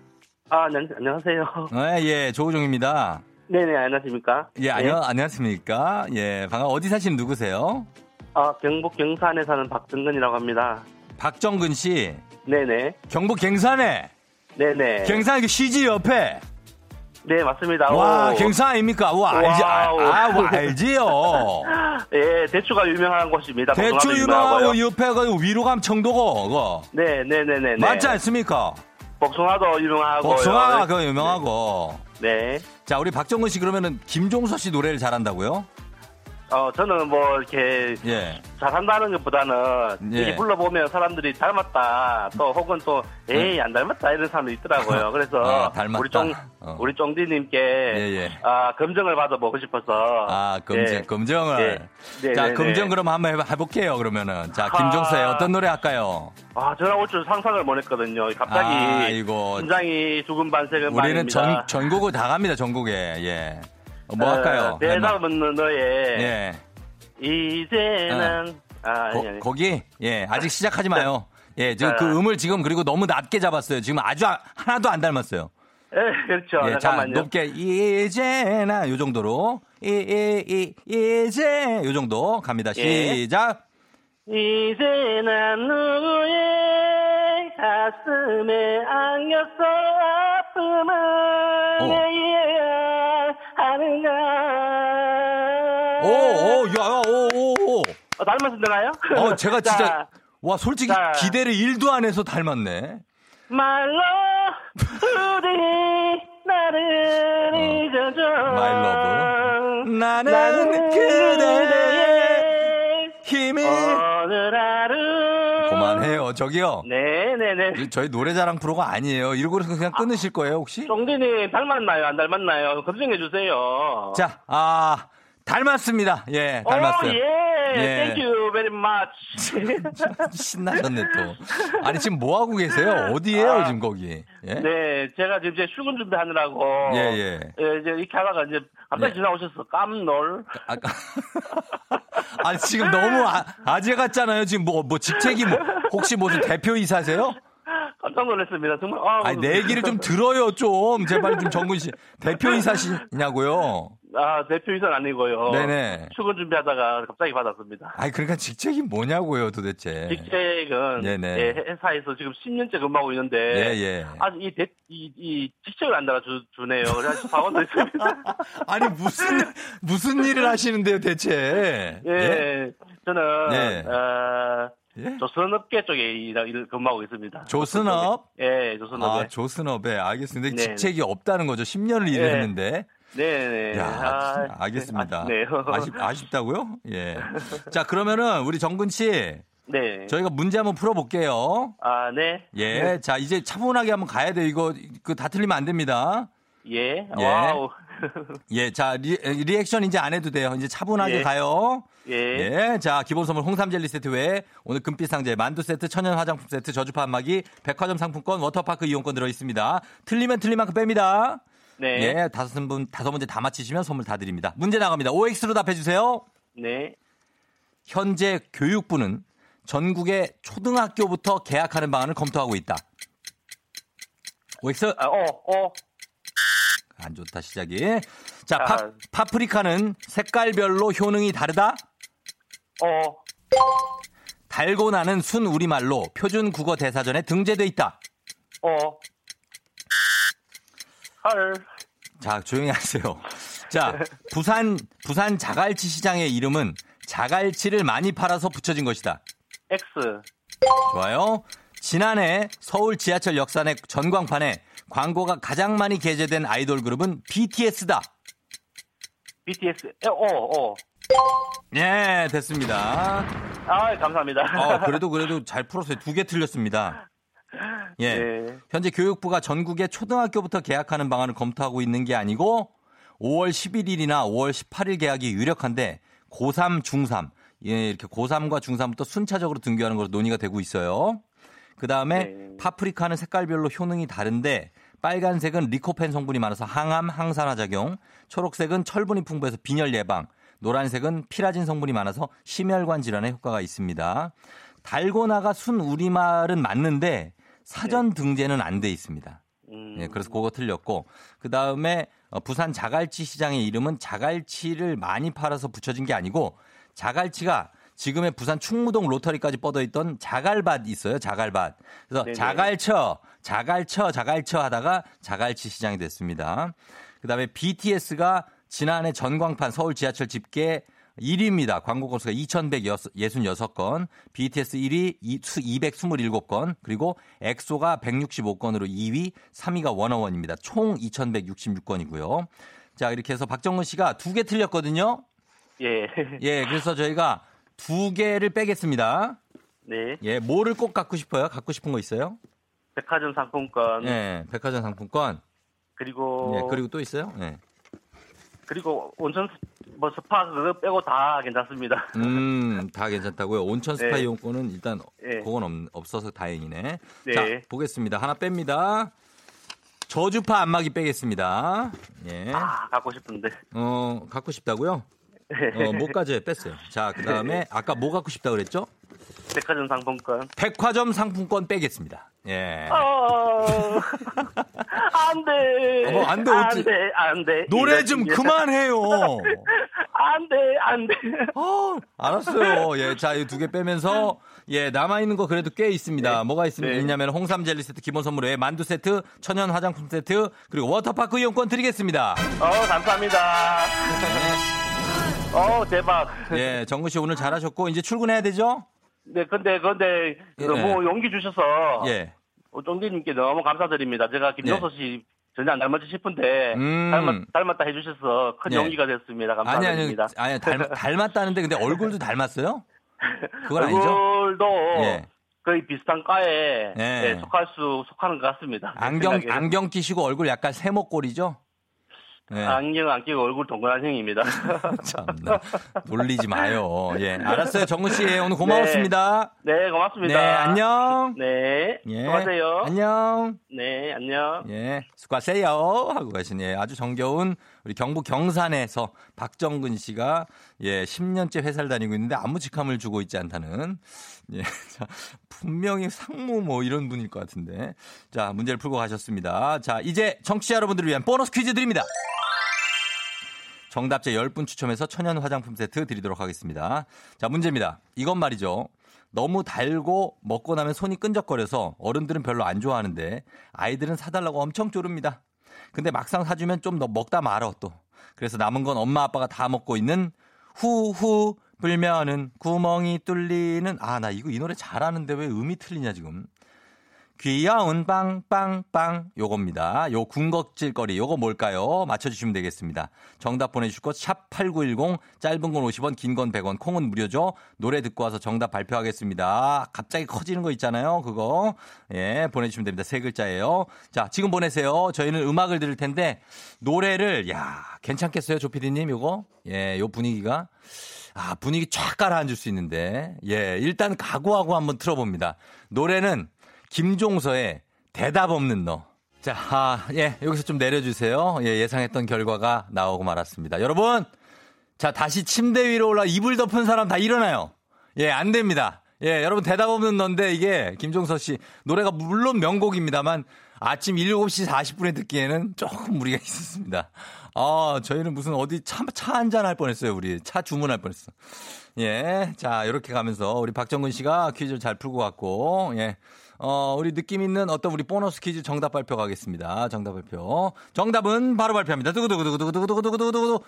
아, 안녕, 안녕하세요. 네, 예, 조우종입니다. 네네, 안녕하십니까? 예, 안녕, 안녕하십니까? 예, 반가 어디 사시는 누구세요? 아, 경북 경산에 사는 박정근이라고 합니다. 박정근 씨. 네네. 경북 갱산에. 네네. 갱산 그 시지 옆에. 네, 맞습니다. 와, 오. 갱산 아닙니까? 와, 알지, 아, wow. 아, 와, 알지요. <laughs> 예, 대추가 유명한 곳입니다. 대추 유명하고 유명하고요. 옆에 그 위로 가면 청도고, 그거. 네, 네 네 네. 맞지 않습니까? 복숭아도 유명하고. 복숭아가 그 유명하고. 네. 자, 우리 박정근 씨 그러면은 김종서 씨 노래를 잘한다고요? 어, 저는 뭐, 이렇게, 예. 잘한다는 것보다는, 예. 이렇게 불러보면 사람들이 닮았다, 또, 혹은 또, 에이, 안 닮았다, 이런 사람도 있더라고요. <laughs> 그래서, 아, 닮았다. 우리 쫑, 어. 우리 쫑디님께, 예, 예. 아, 검증을 받아보고 싶어서. 아, 검증, 예. 검증을. 네. 네, 자, 네, 검증 네. 그럼 한번 해볼게요, 그러면은. 자, 아. 김종서의 어떤 노래 할까요? 아, 전화 올줄 상상을 못 했거든요. 갑자기, 아이고. 심장이 두근 반색은 우리는 말입니다. 전, 전국을 다 갑니다, 전국에. 예. 어, 뭐 할까요? 어, 대답은 너의, 예. 이제는, 아, 아니, 거, 아니. 거 기, 예. 아직 시작하지 마요. 예. 저, 아. 그 음을 지금 그리고 너무 낮게 잡았어요. 지금 아주 아- 하나도 안 닮았어요. 예, 그렇죠. 예. 자, 잠깐만요. 높게, 이제나, 요 정도로. 이, 이, 이, 이제, 요 정도 갑니다. 예. 시작. 이제는 누구의 가슴에 안겼어 아픔을 어. 하는가 오, 오, 야, 오, 오, 오. 어, 닮았었나요? 어, 제가 진짜, 자, 와, 솔직히 자. 기대를 1도 안 해서 닮았네. 말로 부디 나를 잊어줘 어. My love. 나는 나는 그대의 힘이. 오늘 하루. 저기요. 네 네 네 저희 노래자랑 프로가 아니에요. 이러고서 그냥 끊으실 거예요, 혹시? 쫑디님 닮았나요? 안 닮았나요? 검증해 주세요. 자, 아, 닮았습니다. 예, 닮았어요. 오, 예. 예. Thank you very much. <laughs> 신나셨네, 또. 아니, 지금 뭐 하고 계세요? 어디에요, 아. 지금 거기? 예? 네, 제가 지금 이제 출근 준비하느라고. 예, 예. 이제 이렇게 하다가 이제 갑자기 예. 전화 오셔서 깜놀. 아까. <laughs> 아니, 지금 너무 아, 아재 같잖아요. 지금 뭐, 뭐, 직책이 뭐, 혹시 무슨 대표이사세요? 깜짝 놀랐습니다. 정말. 아, 아니, 내 얘기를 좀 들어요, 좀. 제발 좀 정근 씨. 대표이사시냐고요? 아, 대표이사는 아니고요. 네네. 출근 준비하다가 갑자기 받았습니다. 아니, 그러니까 직책이 뭐냐고요, 도대체. 직책은 네네. 예, 회사에서 지금 10년째 근무하고 있는데 예, 예. 아직 이, 대, 이, 이 직책을 안 달아주네요. 그래서 사원도 있습니다. <laughs> 아니, 무슨, 무슨 일을 하시는데요, 대체? 예, 저는 예. 어, 예? 조선업계 쪽에 일, 일 근무하고 있습니다. 조선업? 예, 조선업에. 아, 조선업에. 알겠습니다. 네. 직책이 없다는 거죠. 10년을 일을 네. 했는데. 네네. 야, 아, 진짜 알겠습니다. 네. 아쉽, 아쉽다고요? 예. <laughs> 자, 그러면은 우리 정근 씨, 네. 저희가 문제 한번 풀어볼게요. 아, 네. 예. 자, 이제 차분하게 한번 가야 돼요. 이거, 그 다 틀리면 안 됩니다. 예. 예. Wow. <laughs> 예. 자, 리, 리액션 이제 안 해도 돼요. 이제 차분하게 예. 가요. 예. 예. 자, 기본 선물 홍삼 젤리 세트 외에 오늘 금빛 상자에 만두 세트, 천연 화장품 세트, 저주파 안마기, 백화점 상품권, 워터파크 이용권 들어 있습니다. 틀리면 틀린 만큼 뺍니다. 네. 예. 다섯 분, 다섯 문제 다 맞히시면 선물 다 드립니다. 문제 나갑니다. OX로 답해 주세요. 네. 현재 교육부는 전국의 초등학교부터 개학하는 방안을 검토하고 있다. OX 아, 어, 어. 안 좋다 시작이. 자, 아. 파, 파프리카는 색깔별로 효능이 다르다. 어. 달고 나는 순 우리말로 표준 국어 대사전에 등재돼 있다. 어. 헐. 자, 조용히 하세요. 자, 부산 부산 자갈치 시장의 이름은 자갈치를 많이 팔아서 붙여진 것이다. X. 좋아요. 지난해 서울 지하철 역산의 전광판에 광고가 가장 많이 게재된 아이돌 그룹은 BTS다. BTS. 어, 어. 예, 됐습니다. 아, 감사합니다. 어, 그래도 그래도 잘 풀었어요. 두 개 틀렸습니다. 예. 네. 현재 교육부가 전국의 초등학교부터 개학하는 방안을 검토하고 있는 게 아니고 5월 11일이나 5월 18일 개학이 유력한데 고3, 중3 예, 이렇게 고3과 중3부터 순차적으로 등교하는 걸로 논의가 되고 있어요. 그 다음에 네. 파프리카는 색깔별로 효능이 다른데 빨간색은 리코펜 성분이 많아서 항암, 항산화 작용, 초록색은 철분이 풍부해서 빈혈 예방, 노란색은 피라진 성분이 많아서 심혈관 질환에 효과가 있습니다. 달고나가 순 우리말은 맞는데 사전 등재는 안 돼 있습니다. 음, 예, 그래서 그거 틀렸고 그 다음에 부산 자갈치 시장의 이름은 자갈치를 많이 팔아서 붙여진 게 아니고 자갈치가 지금의 부산 충무동 로터리까지 뻗어 있던 자갈밭 있어요. 자갈밭. 그래서 네네. 자갈처, 자갈처, 자갈처 하다가 자갈치 시장이 됐습니다. 그다음에 BTS가 지난해 전광판 서울 지하철 집계 1위입니다. 광고 건수가 2,166건, BTS 1위 227건, 그리고 엑소가 165건으로 2위, 3위가 워너원입니다. 총 2,166건이고요. 자, 이렇게 해서 박정근 씨가 두 개 틀렸거든요. 예. 예, 그래서 저희가 두 개를 빼겠습니다. 네. 예, 뭐를 꼭 갖고 싶어요? 갖고 싶은 거 있어요? 백화점 상품권 예, 백화점 상품권. 그리고 예, 그리고 또 있어요? 예. 그리고 온천 뭐 스파 그거 빼고 다 괜찮습니다. 음, 다 괜찮다고요. 온천 스파 네. 이용권은 일단 예. 그건 없, 없어서 다행이네. 네. 자, 보겠습니다. 하나 뺍니다. 저주파 안마기 빼겠습니다. 예. 아 갖고 싶은데. 어, 갖고 싶다고요? 어, 뭐까지 뺐어요. 자, 그 다음에 아까 뭐 갖고 싶다 그랬죠? 백화점 상품권. 백화점 상품권 빼겠습니다. 예. 어, <laughs> 안 돼. 어머, 안 돼, 안 어찌- 돼, 안 돼. 노래 좀. 그만해요. <laughs> 안 돼, 안 돼. 어, 알았어요. 예, 자, 이 두 개 빼면서, 예, 남아 있는 거 그래도 꽤 있습니다. 뭐가 있, 네. 있냐면, 홍삼 젤리 세트 기본 선물에 만두 세트, 천연 화장품 세트, 그리고 워터파크 이용권 드리겠습니다. 어, 감사합니다. 어, 대박. 예, 정구 씨 오늘 잘하셨고, 이제 출근해야 되죠? 네, 근데, 근데, 예. 너무 용기 주셔서. 예. 어, 쫑디님께 너무 감사드립니다. 제가 김종서 씨 전혀 안 닮았지 싶은데, 음. 닮았, 닮았다 해주셔서 큰 예. 용기가 됐습니다. 아니, 아니, 감사드립니다. 아니, 닮, <laughs> 닮았다는데, 근데 얼굴도 닮았어요? 그건 아니죠? 얼굴도 예. 거의 비슷한 과에 예. 예, 속할 수, 속하는 것 같습니다. 제 안경. 안경 끼시고 얼굴 약간 세모꼴이죠? 예. 안경 안 끼고 얼굴 동그란 형입니다. <laughs> 참나. 놀리지 마요. 예. 알았어요. 정근 씨, 오늘 고마웠습니다. 네, 고맙습니다. 네, 안녕. 네, 예. 수고하세요. 안녕. 네, 안녕. 예, 수고하세요. 하고 가시니 예, 아주 정겨운 우리 경북 경산에서 박정근 씨가 예, 10년째 회사를 다니고 있는데 아무 직함을 주고 있지 않다는 예, <laughs> 자, 분명히 상무 뭐 이런 분일 것 같은데. 자, 문제를 풀고 가셨습니다. 자, 이제 정치자 여러분들을 위한 보너스 퀴즈 드립니다. 정답자 10분 추첨해서 천연 화장품 세트 드리도록 하겠습니다. 자, 문제입니다. 이건 말이죠. 너무 달고 먹고 나면 손이 끈적거려서 어른들은 별로 안 좋아하는데 아이들은 사달라고 엄청 쪼릅니다. 근데 막상 사주면 좀 더 먹다 말어 또. 그래서 남은 건 엄마 아빠가 다 먹고 있는 후후 불면은 구멍이 뚫리는 아 나 이거 이 노래 잘하는데 왜 음이 틀리냐 지금. 귀여운 빵빵빵 요겁니다. 요 군것질거리 요거 뭘까요? 맞춰주시면 되겠습니다. 정답 보내주실 곳 샵 8910 짧은 건 50원 긴 건 100원 콩은 무료죠. 노래 듣고 와서 정답 발표하겠습니다. 갑자기 커지는 거 있잖아요. 그거 예 보내주시면 됩니다. 세 글자예요. 자 지금 보내세요. 저희는 음악을 들을 텐데 노래를 야 괜찮겠어요 조피디님 요거 예요 분위기가 아, 분위기 쫙 가라앉을 수 있는데, 예, 일단 각오하고 한번 틀어봅니다. 노래는 김종서의 대답 없는 너. 자, 아, 예, 여기서 좀 내려주세요. 예, 예상했던 결과가 나오고 말았습니다. 여러분, 자, 다시 침대 위로 올라 이불 덮은 사람 다 일어나요. 예, 안 됩니다. 예, 여러분 대답 없는 너인데 이게 김종서 씨 노래가 물론 명곡입니다만 아침 7시 40분에 듣기에는 조금 무리가 <laughs> 있었습니다. 아, 저희는 무슨 어디 차, 차 한잔 할 뻔했어요, 우리. 차 주문할 뻔했어. 예. 자, 이렇게 가면서 우리 박정근 씨가 퀴즈를 잘 풀고 갔고, 예. 어, 우리 느낌 있는 어떤 우리 보너스 퀴즈 정답 발표 가겠습니다. 정답 발표. 정답은 바로 발표합니다. 두구두구두구두구두구두구두구두구.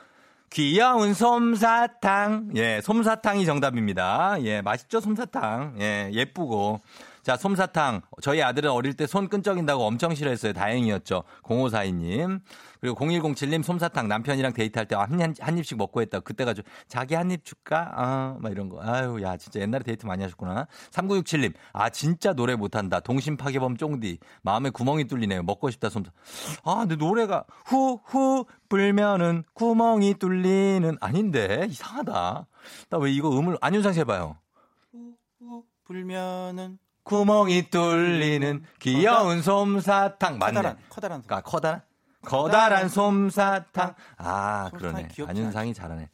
귀여운 솜사탕. 예, 솜사탕이 정답입니다. 예, 맛있죠, 솜사탕. 예, 예쁘고. 자, 솜사탕. 저희 아들은 어릴 때 손 끈적인다고 엄청 싫어했어요. 다행이었죠. 0542님. 그리고 0107님 솜사탕 남편이랑 데이트할 때 한, 한, 한 입씩 먹고 했다. 그때가 좀 자기 한 입 줄까? 아, 막 이런 거. 아유, 야, 진짜 옛날에 데이트 많이 하셨구나. 3967님. 아, 진짜 노래 못한다. 동심 파괴범 쫑디. 마음에 구멍이 뚫리네요. 먹고 싶다 솜사. 아, 근데 노래가 후 후 불면은 구멍이 뚫리는 아닌데 이상하다. 나 왜 이거 음을 안윤상 씨 해봐요. 불면은 구멍이 뚫리는 귀여운 솜사탕 맞네. 커다란 커다란 아, 커다란 커다란 솜사탕. 아, 솜사탕이 그러네. 안윤상이 잘하네.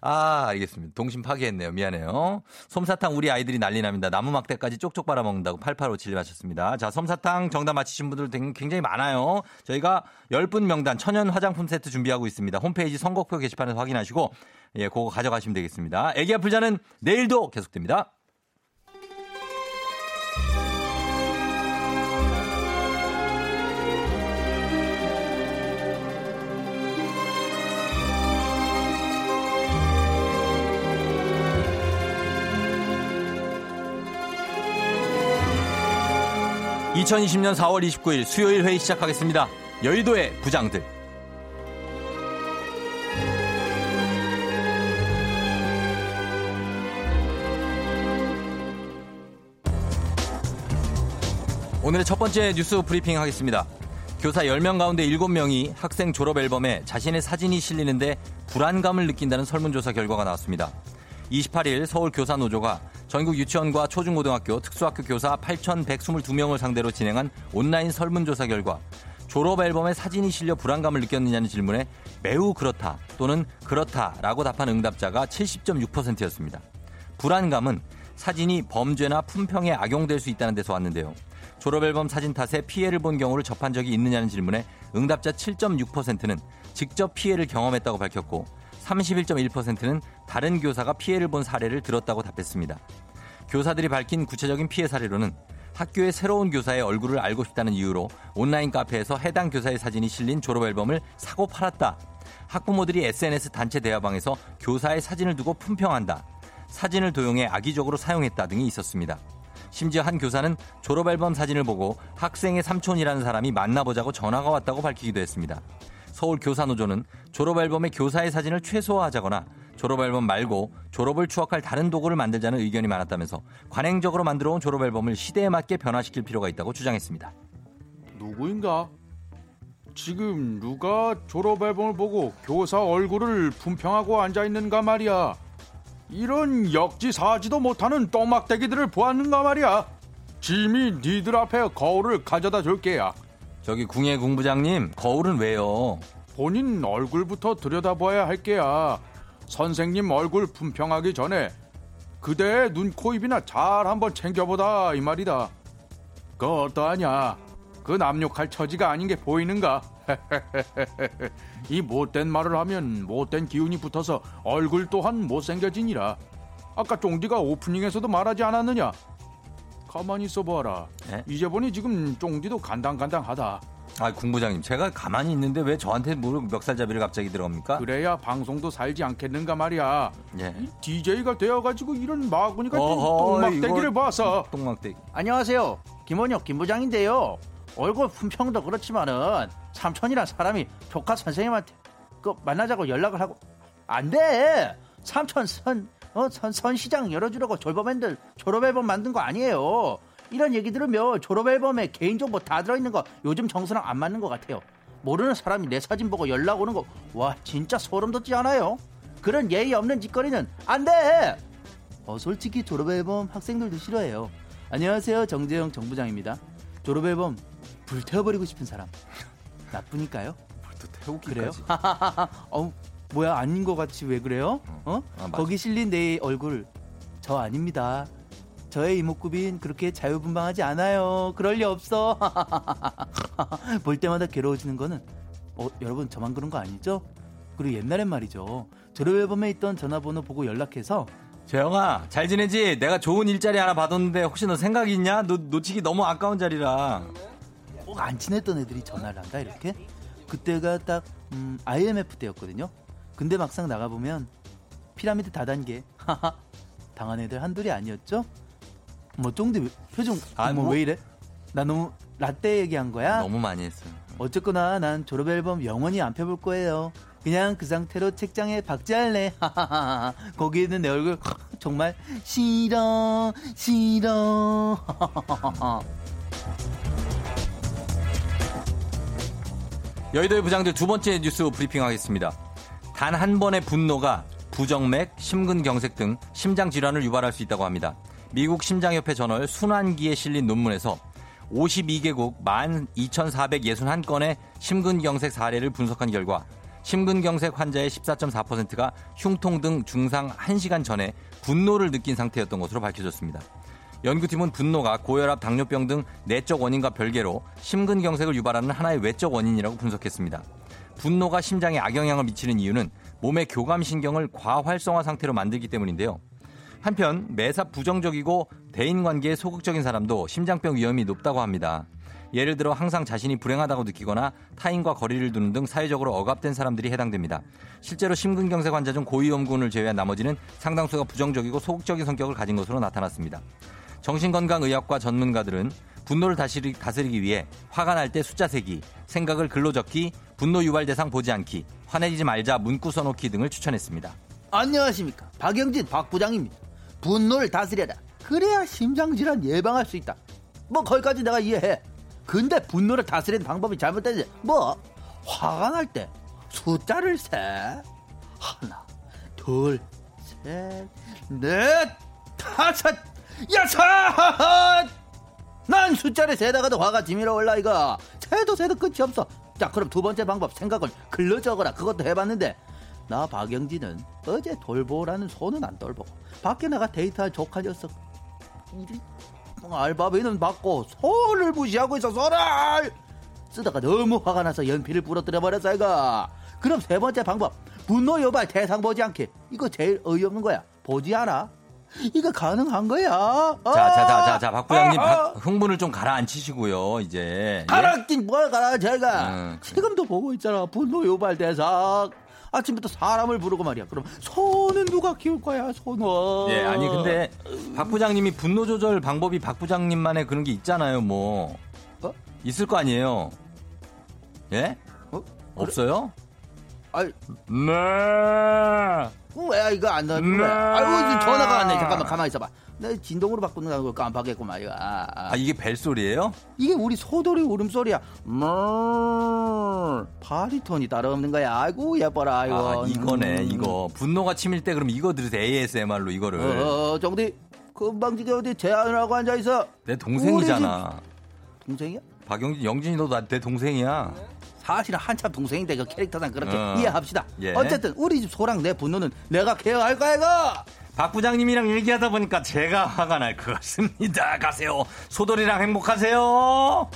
아, 알겠습니다. 동심 파괴했네요. 미안해요. 솜사탕 우리 아이들이 난리 납니다. 나무 막대까지 쪽쪽 빨아먹는다고 8857님 하셨습니다. 자, 솜사탕 정답 맞히신 분들 굉장히 많아요. 저희가 10분 명단 천연 화장품 세트 준비하고 있습니다. 홈페이지 선곡표 게시판에서 확인하시고 예, 그거 가져가시면 되겠습니다. 애기 아플자는 내일도 계속됩니다. (2020년 4월 29일) 수요일 회의 시작하겠습니다 여의도의 부장들 오늘의 첫 번째 뉴스 브리핑 하겠습니다. 교사 10명 가운데 7명이 학생 졸업 앨범에 자신의 사진이 실리는데 불안감을 느낀다는 설문조사 결과가 나왔습니다. 28일 서울 교사노조가 전국 유치원과 초중고등학교, 특수학교 교사 8,122명을 상대로 진행한 온라인 설문조사 결과 졸업 앨범에 사진이 실려 불안감을 느꼈느냐는 질문에 매우 그렇다 또는 그렇다라고 답한 응답자가 70.6%였습니다. 불안감은 사진이 범죄나 품평에 악용될 수 있다는 데서 왔는데요. 졸업앨범 사진 탓에 피해를 본 경우를 접한 적이 있느냐는 질문에 응답자 7.6%는 직접 피해를 경험했다고 밝혔고 31.1%는 다른 교사가 피해를 본 사례를 들었다고 답했습니다. 교사들이 밝힌 구체적인 피해 사례로는 학교의 새로운 교사의 얼굴을 알고 싶다는 이유로 온라인 카페에서 해당 교사의 사진이 실린 졸업 앨범을 사고 팔았다. 학부모들이 SNS 단체 대화방에서 교사의 사진을 두고 품평한다. 사진을 도용해 악의적으로 사용했다 등이 있었습니다. 심지어 한 교사는 졸업 앨범 사진을 보고 학생의 삼촌이라는 사람이 만나보자고 전화가 왔다고 밝히기도 했습니다. 서울 교사노조는 졸업앨범에 교사의 사진을 최소화하자거나 졸업앨범 말고 졸업을 추억할 다른 도구를 만들자는 의견이 많았다면서 관행적으로 만들어온 졸업앨범을 시대에 맞게 변화시킬 필요가 있다고 주장했습니다. 누구인가? 지금 누가 졸업앨범을 보고 교사 얼굴을 품평하고 앉아있는가 말이야. 이런 역지사지도 못하는 똥막대기들을 보았는가 말이야. 짐이 니들 앞에 거울을 가져다 줄게야. 저기 궁예 궁부장님 거울은 왜요? 본인 얼굴부터 들여다봐야 할 게야. 선생님 얼굴 품평하기 전에 그대의 눈, 코, 입이나 잘 한번 챙겨보다 이 말이다. 그 어떠하냐? 그 남욕할 처지가 아닌 게 보이는가? <laughs> 이 못된 말을 하면 못된 기운이 붙어서 얼굴 또한 못생겨지니라. 아까 쫑디가 오프닝에서도 말하지 않았느냐? 가만히 있어봐라. 네? 이제 보니 지금 쫑디도 간당간당하다. 아 궁부장님 제가 가만히 있는데 왜 저한테 뭐 멱살잡이를 갑자기 들어갑니까? 그래야 방송도 살지 않겠는가 말이야. 예. DJ가 되어가지고 이런 마구니 같은 어허, 똥막대기를 이거- 봐서 똥막대기. 안녕하세요. 김원혁 김부장인데요. 얼굴 품평도 그렇지만은 삼촌이란 사람이 조카 선생님한테 그 만나자고 연락을 하고 안 돼. 삼촌 선, 어, 선, 선 시장 열어주려고 졸업앨범 졸업앨범 만든 거 아니에요. 이런 얘기 들으면 졸업앨범에 개인정보 다 들어있는 거 요즘 정서랑 안 맞는 것 같아요. 모르는 사람이 내 사진 보고 연락 오는 거 와 진짜 소름 돋지 않아요? 그런 예의 없는 짓거리는 안 돼. 어, 솔직히 졸업앨범 학생들도 싫어해요. 안녕하세요. 정재영 정부장입니다. 졸업앨범 불태워버리고 싶은 사람. 나쁘니까요? 또 태우기까지. 그래요? <laughs> 어, 뭐야 아닌 것 같이 왜 그래요? 어? 아, 맞아. 거기 실린 내 얼굴 저 아닙니다. 저의 이목구비는 그렇게 자유분방하지 않아요. 그럴 리 없어. <laughs> 볼 때마다 괴로워지는 거는 어, 여러분 저만 그런 거 아니죠? 그리고 옛날엔 말이죠. 졸업앨범에 있던 전화번호 보고 연락해서 재영아 잘 지내지? 내가 좋은 일자리 하나 받았는데 혹시 너 생각 있냐? 너 놓치기 너무 아까운 자리라. 꼭 안 친했던 애들이 전화를 한다 이렇게 그때가 딱 음, IMF 때였거든요 근데 막상 나가보면 피라미드 다단계 당한 애들 한둘이 아니었죠 뭐 쫑디 왜- 표정 아, 뭐 뭐? 왜 이래? 나 너무 라떼 얘기한 거야? 너무 많이 했어요. 어쨌거나 난 졸업 앨범 영원히 안 펴볼 거예요. 그냥 그 상태로 책장에 박제할래. <laughs> 거기 있는 내 얼굴 정말 싫어 싫어. 여의도의 부장들 두 번째 뉴스 브리핑하겠습니다. 단 한 번의 분노가 부정맥, 심근경색 등 심장 질환을 유발할 수 있다고 합니다. 미국 심장협회 저널 순환기에 실린 논문에서 52개국 12,461건의 심근경색 사례를 분석한 결과 심근경색 환자의 14.4%가 흉통 등 중상 1시간 전에 분노를 느낀 상태였던 것으로 밝혀졌습니다. 연구팀은 분노가 고혈압, 당뇨병 등 내적 원인과 별개로 심근경색을 유발하는 하나의 외적 원인이라고 분석했습니다. 분노가 심장에 악영향을 미치는 이유는 몸의 교감신경을 과활성화 상태로 만들기 때문인데요. 한편 매사 부정적이고 대인관계에 소극적인 사람도 심장병 위험이 높다고 합니다. 예를 들어 항상 자신이 불행하다고 느끼거나 타인과 거리를 두는 등 사회적으로 억압된 사람들이 해당됩니다. 실제로 심근경색 환자 중 고위험군을 제외한 나머지는 상당수가 부정적이고 소극적인 성격을 가진 것으로 나타났습니다. 정신건강의학과 전문가들은 분노를 다스리, 다스리기 위해 화가 날 때 숫자 세기, 생각을 글로 적기, 분노 유발 대상 보지 않기, 화내지 말자 문구 써놓기 등을 추천했습니다. 안녕하십니까 박영진 박 부장입니다. 분노를 다스려라. 그래야 심장질환 예방할 수 있다. 뭐 거기까지 내가 이해해. 근데 분노를 다스리는 방법이 잘못되지. 뭐 화가 날 때 숫자를 세. 하나, 둘, 셋, 넷, 다섯, 여섯. 난 숫자를 세다가도 화가 지밀어 올라 이거. 세도 세도 끝이 없어. 자 그럼 두 번째 방법 생각을 글로 적어라. 그것도 해봤는데 나 박영진은 어제 돌보라는 손은 안 돌보고 밖에 나가 데이트할 조카 녀석 우리. 알바비는 받고 손을 무시하고 있어 손을 쓰다가 너무 화가 나서 연필을 부러뜨려 버렸어 이거. 그럼 세 번째 방법 분노 유발 대상 보지 않기. 이거 제일 어이없는 거야. 보지 않아 이거 가능한 거야 어? 자, 자, 자, 자, 자, 박 부장님, 아, 박- 아. 흥분을 좀 가라앉히시고요, 이제. 예? 가라앉긴 뭘 가라 제가 음. 지금도 보고 있잖아 분노 유발 대상 아침부터 사람을 부르고 말이야 그럼 손은 누가 키울 거야 손은 예, 아니, 근데 박 부장님이 분노 조절 방법이 박 부장님만의 그런 게 있잖아요, 뭐. 어? 있을 거 아니에요? 예? 어? 없어요? 아이 네. 왜 이거 안 넣는 네. 아이고 전화가 왔네 잠깐만 가만히 있어봐 내 진동으로 바꾸는 거 깜빡했구만 이거 아, 아. 아, 이게 벨 소리예요 이게 우리 소돌이 울음소리야 물 바리톤이 따로 없는 거야 아이고 예뻐라 이거 아, 이거네, 음. 이거. 분노가 치밀 때 그럼 이거 들으세요, ASMR로 이거를. 어 정디 금방 지게 어디 제안을 하고 앉아 있어 내 동생이잖아. 동생이야? 박영진, 영진이 너 내 동생이야. 사실은 한참 동생인데 그 캐릭터상 그렇게 어. 이해합시다. 예. 어쨌든 우리 집 소랑 내 분노는 내가 케어할 거야 이거. 박 부장님이랑 얘기하다 보니까 제가 화가 날 것 같습니다. 가세요. 소돌이랑 행복하세요.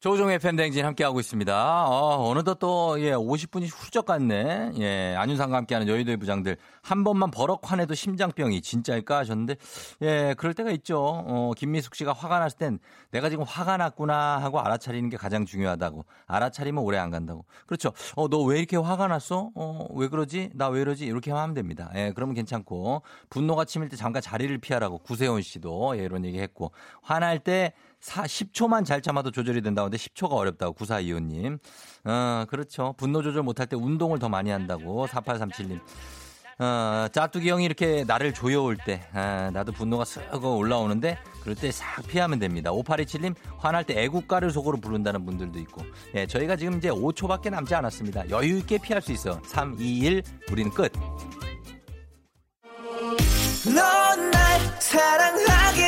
조종의 팬댕진 함께하고 있습니다. 어, 느덧 또 예, 50분이 훌쩍 갔네. 예, 안윤상과 함께하는 여의도의 부장들. 한 번만 버럭 화내도 심장병이 진짜일까 하셨는데, 예, 그럴 때가 있죠. 어, 김미숙 씨가 화가 났을 땐 내가 지금 화가 났구나 하고 알아차리는 게 가장 중요하다고. 알아차리면 오래 안 간다고. 그렇죠. 어, 너 왜 이렇게 화가 났어? 어, 왜 그러지? 나 왜 이러지? 이렇게 하면 됩니다. 예, 그러면 괜찮고. 분노가 치밀 때 잠깐 자리를 피하라고. 구세훈 씨도 예, 이런 얘기 했고. 화날 때 사, 10초만 잘 참아도 조절이 된다고 하는데 10초가 어렵다고 9425님. 어, 그렇죠. 분노 조절 못할 때 운동을 더 많이 한다고 4837님. 어, 짜뚜기 형이 이렇게 나를 조여올 때, 아, 나도 분노가 쓱 올라오는데, 그럴 때 싹 피하면 됩니다. 5827님, 화날 때 애국가를 속으로 부른다는 분들도 있고, 예, 저희가 지금 이제 5초밖에 남지 않았습니다. 여유있게 피할 수 있어. 3, 2, 1, 우리는 끝. 넌날 사랑하게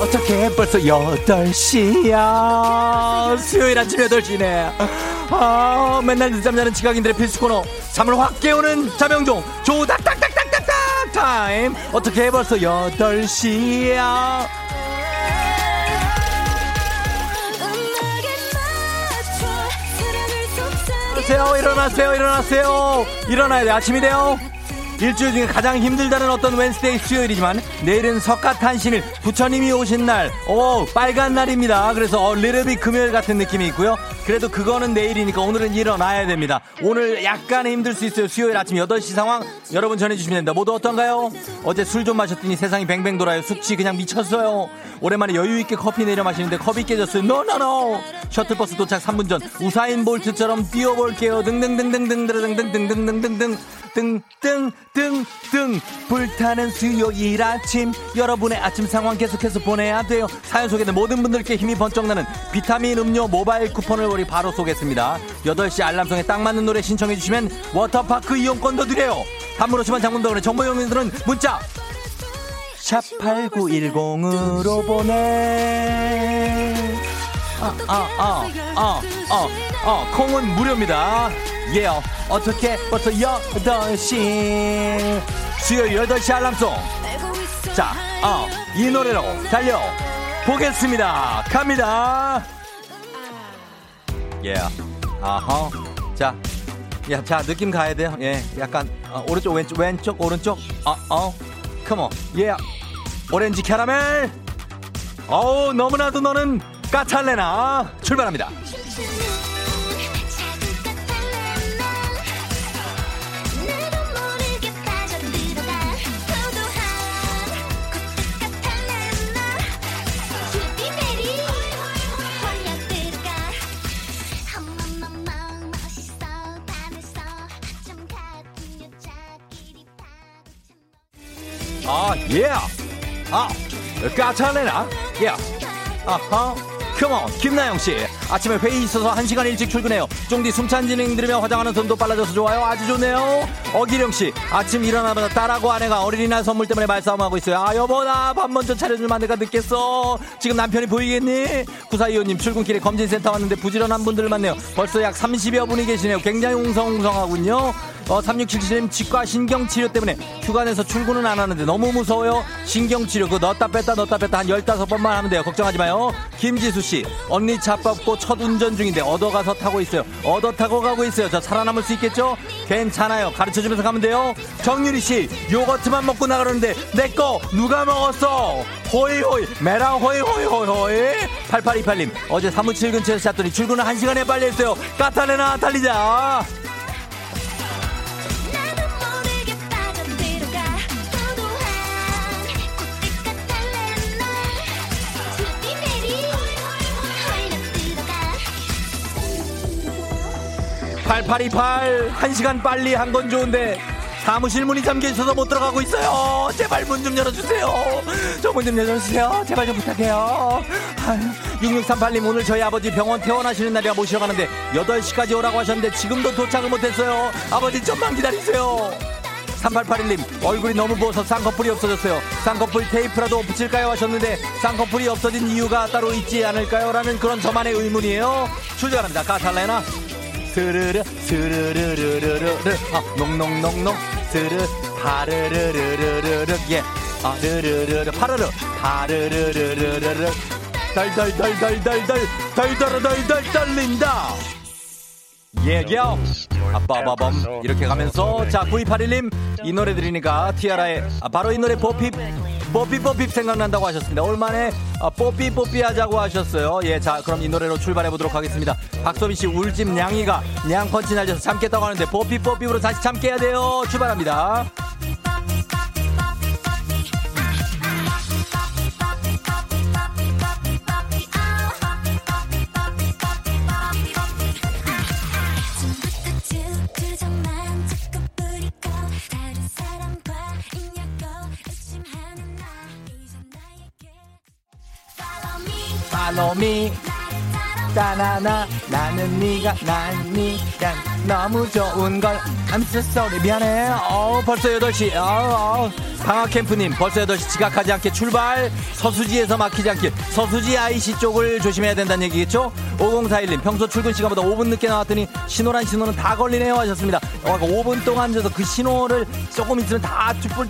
어떻게 벌써 8시야. 수요일 아침 8시네. 아, 맨날 늦잠 자는 지각인들의 필수 코너. 잠을 확 깨우는 자명종. 조닥닥닥닥닥닥. 타임 어떻게 벌써 8시야 일어나세요 일어나세요 일어나세요 일어나야 돼 아침이 돼요 일주일 중에 가장 힘들다는 어떤 Wednesday 수요일이지만 내일은 석가탄신일 부처님이 오신 날, 오 빨간 날입니다. 그래서 어, little bit 금요일 같은 느낌이 있고요. 그래도 그거는 내일이니까 오늘은 일어나야 됩니다. 오늘 약간 힘들 수 있어요. 수요일 아침 8시 상황 여러분 전해주시면 됩니다. 모두 어떤가요? 어제 술 좀 마셨더니 세상이 뱅뱅 돌아요. 숙취 그냥 미쳤어요. 오랜만에 여유 있게 커피 내려 마시는데 컵이 깨졌어요. no no no 셔틀버스 도착 3분 전 우사인 볼트처럼 뛰어볼게요. 등등등등등등등등등등등등 등 등등등등 불타는 수요일 아침. 여러분의 아침 상황 계속해서 보내야 돼요. 사연 소개된 모든 분들께 힘이 번쩍 나는 비타민 음료 모바일 쿠폰을 우리 바로 쏘겠습니다. 8시 알람송에 딱 맞는 노래 신청해 주시면 워터파크 이용권도 드려요. 단문 오시면 장문도 정보 용민들은 문자. 샵8910으로 보내. 아, 아, 아, 아, 아, 아, 콩은 무료입니다. 예, y 어떻게 벌써 8시. 수요일 8시 알람송. 자, 어, 이 노래로 달려 보겠습니다. 갑니다. 예, yeah. 아하. 자, 야, 자, 느낌 가야 돼요. 예, 약간, 어, 오른쪽, 왼쪽, 왼쪽, 오른쪽. 어, 어. 컴온. 예. 오렌지 캐러멜. 어우, 너무나도 너는 까찰레나 출발합니다. 아, 예. 아, 까찰레나. 예. 아하. 컴온 김나영 씨. 아침에 회의 있어서 1시간 일찍 출근해요. 쫑디 숨찬 진행 들으며 화장하는 손도 빨라져서 좋아요. 아주 좋네요. 어기령 씨 아침 일어나자마자 딸하고 아내가 어린이날 선물 때문에 말싸움하고 있어요. 아 여보 나 밥 먼저 차려주면 내가 늦겠어. 지금 남편이 보이겠니? 구사이호님 출근길에 검진센터 왔는데 부지런한 분들 많네요. 벌써 약 30여 분이 계시네요. 굉장히 웅성웅성하군요 어, 3677님 치과 신경치료 때문에 휴가 내서 출근은 안 하는데 너무 무서워요. 신경치료 그 넣었다 뺐다 넣었다 뺐다 한 15번만 하면 돼요. 걱정하지 마요. 김지수 씨 언니 차 뽑고 첫 운전 중인데 얻어가서 타고 있어요. 얻어 타고 가고 있어요. 저 살아남을 수 있겠죠? 괜찮아요. 가르쳐 주면서 가면 돼요. 정유리 씨 요거트만 먹고 나가는데 내 거 누가 먹었어? 호이호이 메랑 호이호이호이호이 8828님 어제 사무실 근처에서 잤더니 출근을 1시간에 빨리 했어요. 까탈레나 달리자. 팔팔이팔 1시간 빨리 한 건 좋은데 사무실 문이 잠겨 있어서 못 들어가고 있어요. 제발 문 좀 열어주세요. 저 문 좀 열어주세요. 제발 좀 부탁해요. 6638님 오늘 저희 아버지 병원 퇴원하시는 날이라 모시러 가는데 8시까지 오라고 하셨는데 지금도 도착을 못했어요. 아버지 좀만 기다리세요. 3881님 얼굴이 너무 부어서 쌍꺼풀이 없어졌어요. 쌍꺼풀 테이프라도 붙일까요 하셨는데 쌍꺼풀이 없어진 이유가 따로 있지 않을까요? 라는 그런 저만의 의문이에요. 출발합니다. 가살레나 스르르 스르르르르르. 아 농농농농. 스르 파르르르르르르. 예아 르르르르. 파르르. 파르르르르르르. 달달달달달달 달달달달 떨린다 예겨 아빠바밤 이렇게 가면서 자 9281님 이 노래 들으니까 티아라의 아, 바로 이 노래 보핍 뽀삐뽀삐 생각난다고 하셨습니다. 아, 뽀삐뽀삐 하자고 하셨어요. 예, 자, 그럼 이 노래로 출발해 보도록 하겠습니다. 박소민 씨 울집 냥이가 냥 펀치 날려서 참겠다고 하는데 뽀삐뽀삐으로 다시 참게 해야 돼요. 출발합니다. Me. 따나나 나는 네가 난 네가 너무 좋은 걸. I'm so sorry 미안해. 어 벌써 8시. 어, 어. 방학캠프님 벌써 8시. 지각하지 않게 출발. 서수지에서 막히지 않게. 서수지 IC 쪽을 조심해야 된다는 얘기겠죠? 5041님 평소 출근 시간보다 5분 늦게 나왔더니 신호란 신호는 다 걸리네요 하셨습니다. 어, 5분 동안 저서 그 신호를 조금 있으면 다 쭈뿔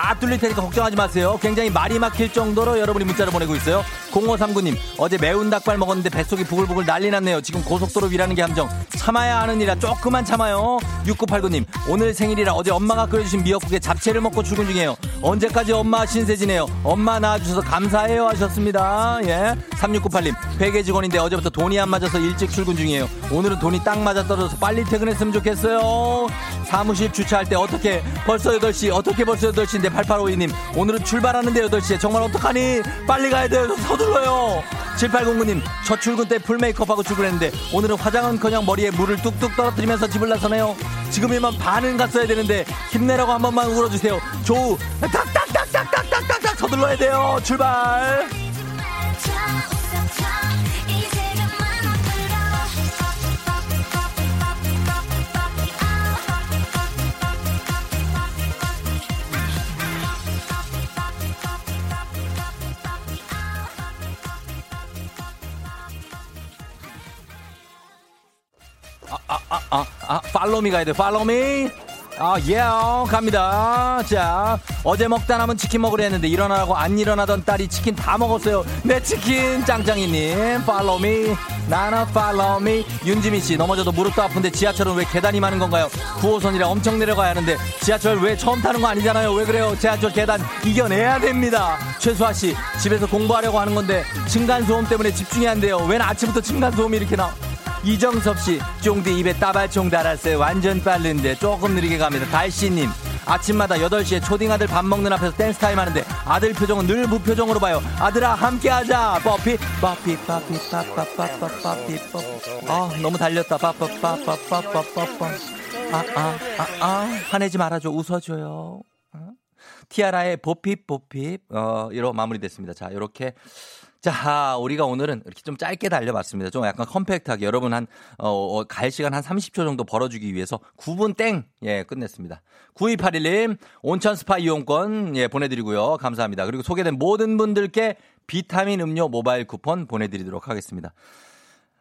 다 뚫릴 테니까 걱정하지 마세요. 굉장히 말이 막힐 정도로 여러분이 문자를 보내고 있어요. 0539님, 어제 매운 닭발 먹었는데 뱃속이 부글부글 난리 났네요. 지금 고속도로 위라는 게 함정. 참아야 하는 일이라 조금만 참아요. 6989님, 오늘 생일이라 어제 엄마가 끓여주신 미역국에 잡채를 먹고 출근 중이에요. 언제까지 엄마 신세지네요. 엄마 낳아주셔서 감사해요 하셨습니다. 예. 3698님, 회계 직원인데 어제부터 돈이 안 맞아서 일찍 출근 중이에요. 오늘은 돈이 딱 맞아 떨어져서 빨리 퇴근했으면 좋겠어요. 사무실 주차할 때 어떻게 벌써 8시, 어떻게 벌써 8시인데 8852님 오늘은 출발하는데 8시에 정말 어떡하니? 빨리 가야 돼요. 서둘러요. 7809님 저 출근 때 풀메이크업하고 출근했는데 오늘은 화장은커녕 머리에 물을 뚝뚝 떨어뜨리면서 집을 나서네요. 지금이면 반은 갔어야 되는데 힘내라고 한 번만 울어주세요. 조우 딱딱딱딱딱딱딱 서둘러야 돼요. 출발! 아, 아, 아, 팔로미 가야 돼, 팔로미. 아, 예, 갑니다. 자, 어제 먹다 남은 치킨 먹으려 했는데 일어나라고 안 일어나던 딸이 치킨 다 먹었어요. 내 치킨, 짱짱이님, 팔로미. 나나 팔로미. 윤지민 씨, 넘어져도 무릎도 아픈데 지하철은 왜 계단이 많은 건가요? 9호선이라 엄청 내려가야 하는데 지하철 왜 처음 타는 거 아니잖아요. 왜 그래요? 지하철 계단 이겨내야 됩니다. 최수아 씨, 집에서 공부하려고 하는 건데 층간소음 때문에 집중이 안 돼요. 왜 아침부터 층간소음이 이렇게 나? 이정섭 씨, 쫑디 입에 따발총 달았어요. 완전 빠른데 조금 느리게 갑니다. 달씨님, 아침마다 8시에 초딩 아들 밥 먹는 앞에서 댄스 타임 하는데 아들 표정은 늘 무표정으로 봐요. 아들아, 함께 하자. 뽀피, 뽀피, 뽀피, 빠빠빠빠빠삐, 뽀. 아, 너무 달렸다. 빠빠빠빠빠빠빠. 아, 아, 아, 아, 화내지 말아줘. 웃어줘요. 어? 티아라의 Bo Peep, Bo Peep. 어, 이로 마무리됐습니다. 자, 요렇게. 자, 우리가 오늘은 이렇게 좀 짧게 달려봤습니다. 좀 약간 컴팩트하게 여러분 한, 어, 어, 갈 시간 한 30초 정도 벌어주기 위해서 9분 땡! 예, 끝냈습니다. 9281님, 온천 스파 이용권, 예, 보내드리고요. 감사합니다. 그리고 소개된 모든 분들께 비타민 음료 모바일 쿠폰 보내드리도록 하겠습니다.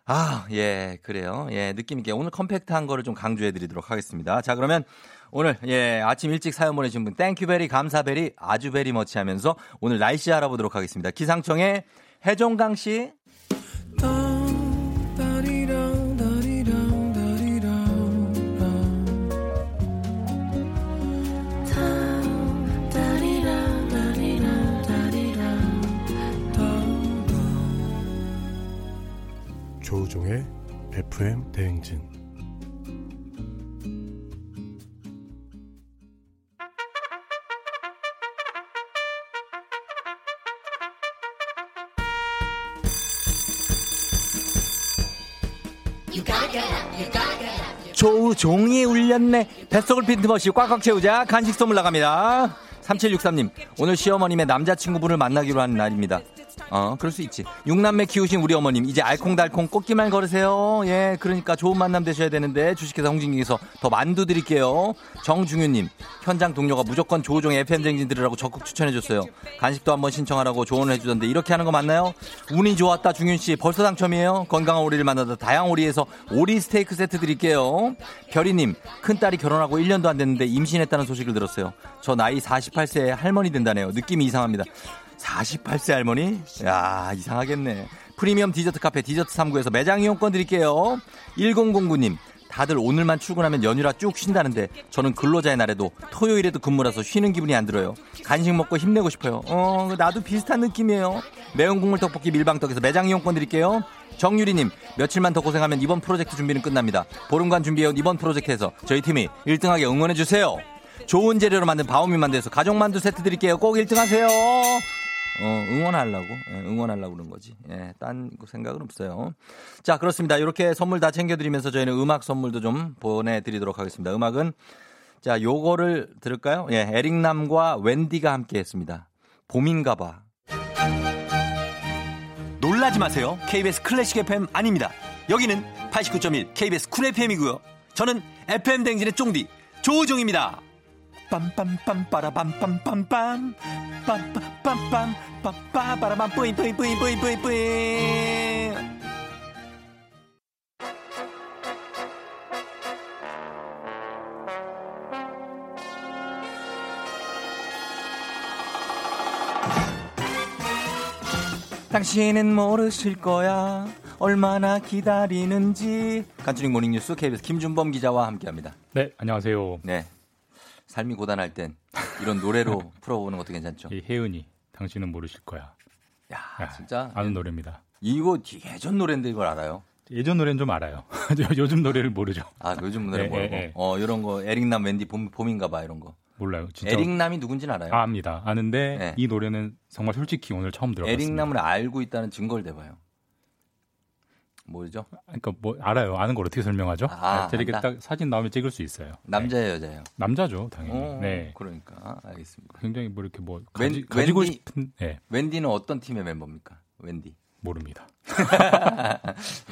아, 예, 그래요. 예, 느낌 있게 오늘 컴팩트한 거를 좀 강조해 드리도록 하겠습니다. 자, 그러면 오늘 예 아침 일찍 사연 보내신 분 땡큐베리 감사베리 아주베리 머치 하면서 오늘 날씨 알아보도록 하겠습니다. 기상청의 해종강 씨. 조우종의 FM 대행진 조종이 울렸네. 뱃속을 빈틈없이 꽉꽉 채우자. 간식 선물 나갑니다. 3763님, 오늘 시어머님의 남자친구분을 만나기로 한 날입니다. 어, 그럴 수 있지. 육남매 키우신 우리 어머님, 이제 알콩달콩 꽃기만 걸으세요. 예, 그러니까 좋은 만남 되셔야 되는데, 주식회사 홍진기에서 더 만두 드릴게요. 정중윤님, 현장 동료가 무조건 조우종의 FM쟁진 들으라고 적극 추천해줬어요. 간식도 한번 신청하라고 조언을 해주던데, 이렇게 하는 거 맞나요? 운이 좋았다, 중윤씨. 벌써 당첨이에요. 건강한 오리를 만나다 다양 오리에서 오리 스테이크 세트 드릴게요. 별이님, 큰딸이 결혼하고 1년도 안 됐는데 임신했다는 소식을 들었어요. 저 나이 48세에 할머니 된다네요. 느낌이 이상합니다. 48세 할머니? 야, 이상하겠네. 프리미엄 디저트 카페 디저트 3구에서 매장 이용권 드릴게요. 1009님, 다들 오늘만 출근하면 연휴라 쭉 쉰다는데 저는 근로자의 날에도 토요일에도 근무라서 쉬는 기분이 안 들어요. 간식 먹고 힘내고 싶어요. 어, 나도 비슷한 느낌이에요. 매운 국물 떡볶이 밀방떡에서 매장 이용권 드릴게요. 정유리님, 며칠만 더 고생하면 이번 프로젝트 준비는 끝납니다. 보름간 준비해온 이번 프로젝트에서 저희 팀이 1등하게 응원해주세요. 좋은 재료로 만든 바오미 만두에서 가족 만두 세트 드릴게요. 꼭 1등 하세요. 어, 응원하려고, 예, 응원하려고 그런 거지. 예, 딴 생각은 없어요. 자, 그렇습니다. 이렇게 선물 다 챙겨드리면서 저희는 음악 선물도 좀 보내드리도록 하겠습니다. 음악은, 자, 요거를 들을까요? 예, 에릭남과 웬디가 함께 했습니다. 봄인가 봐. 놀라지 마세요. KBS 클래식 FM 아닙니다. 여기는 89.1 KBS 쿨 FM이고요. 저는 FM 댕진의 쫑디 조우종입니다. 빰빰빰 빠라빰빰빰빰 빰빰빰빰 빠빠바라밤 뿌잉 뿌잉 뿌잉 뿌잉 뿌잉 뿌잉. 당신은 모르실 거야. 얼마나 기다리는지. 간추린 모닝뉴스 KBS 김준범 기자와 함께합니다. 네, 안녕하세요. 네, 삶이 고단할 땐 이런 노래로 <laughs> 풀어보는 것도 괜찮죠. 이 혜은이 당신은 모르실 거야. 야, 진짜 아는 노래입니다. 이거 예전 노래인데 이걸 알아요? 예전 노래는 좀 알아요. <laughs> 요즘 노래를 모르죠. 아, 요즘 노래 네, 모르고. 네, 네. 어, 이런 거 에릭남 웬디 봄, 봄인가 봐 이런 거. 몰라요. 진짜. 에릭남이 누군지는 알아요? 아, 압니다. 아는데 네. 이 노래는 정말 솔직히 오늘 처음 들어봤습니다. 에릭남을 알고 있다는 증거를 대봐요. 뭐죠? 그러니까 뭐 알아요. 아는 걸 어떻게 설명하죠? 아, 저렇게 안다. 딱 사진 나오면 찍을 수 있어요. 남자예요, 여자예요? 남자죠, 당연히. 어, 네. 그러니까 알겠습니다. 굉장히 뭐 이렇게 뭐 웬- 가지, 가지고 웬디- 싶은 네, 웬디는 어떤 팀의 멤버입니까? 웬디. 모릅니다.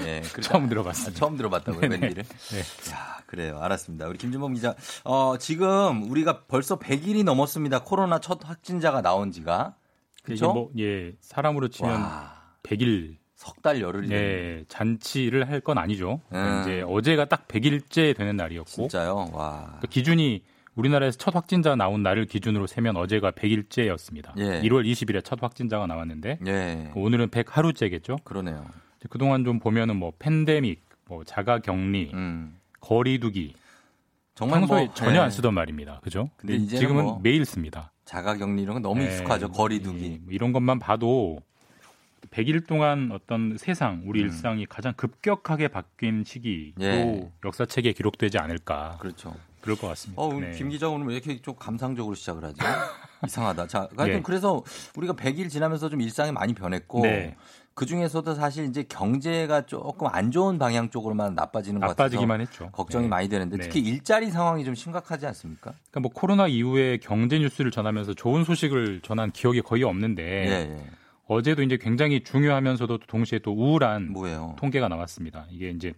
예, <laughs> 그렇게- 처음 들어봤습니다. 아, 처음 들어봤다고요, 네네. 웬디를? 네. 야, 그래요. 알았습니다. 우리 김준범 기자. 어, 지금 우리가 벌써 100일이 넘었습니다. 코로나 첫 확진자가 나온 지가. 그렇죠? 뭐 예, 사람으로 치면 와, 100일 석 달 열흘. 예, 잔치를 할 건 아니죠. 음. 이제 어제가 딱 100일째 되는 날이었고 진짜요? 와. 그 기준이 우리나라에서 첫 확진자 나온 날을 기준으로 세면 어제가 100일째였습니다. 예. 1월 20일에 첫 확진자가 나왔는데 예. 오늘은 100하루째겠죠. 그러네요. 그동안 좀 보면은 뭐 팬데믹, 뭐 자가 격리, 음. 거리두기 정말 평소에 뭐, 전혀 예. 안 쓰던 말입니다. 그죠? 근데 근데 이제는 지금은 뭐 매일 씁니다. 자가 격리 이런 건 너무 네. 익숙하죠. 거리두기. 예, 뭐 이런 것만 봐도 100일 동안 어떤 세상, 우리 음. 일상이 가장 급격하게 바뀐 시기로 예. 역사책에 기록되지 않을까. 그렇죠. 그럴 것 같습니다. 어, 네. 김 기자 오늘 왜 이렇게 좀 감상적으로 시작을 하지? <laughs> 이상하다. 자, 하여튼 예. 그래서 우리가 100일 지나면서 좀 일상이 많이 변했고 네. 그 중에서도 사실 이제 경제가 조금 안 좋은 방향 쪽으로만 나빠지는 것 나빠지기만 했죠. 걱정이 네. 많이 되는데 네. 특히 일자리 상황이 좀 심각하지 않습니까? 그러니까 뭐 코로나 이후에 경제 뉴스를 전하면서 좋은 소식을 전한 기억이 거의 없는데 예, 예. 어제도 이제 굉장히 중요하면서도 동시에 또 우울한 뭐예요? 통계가 나왔습니다. 이게 이제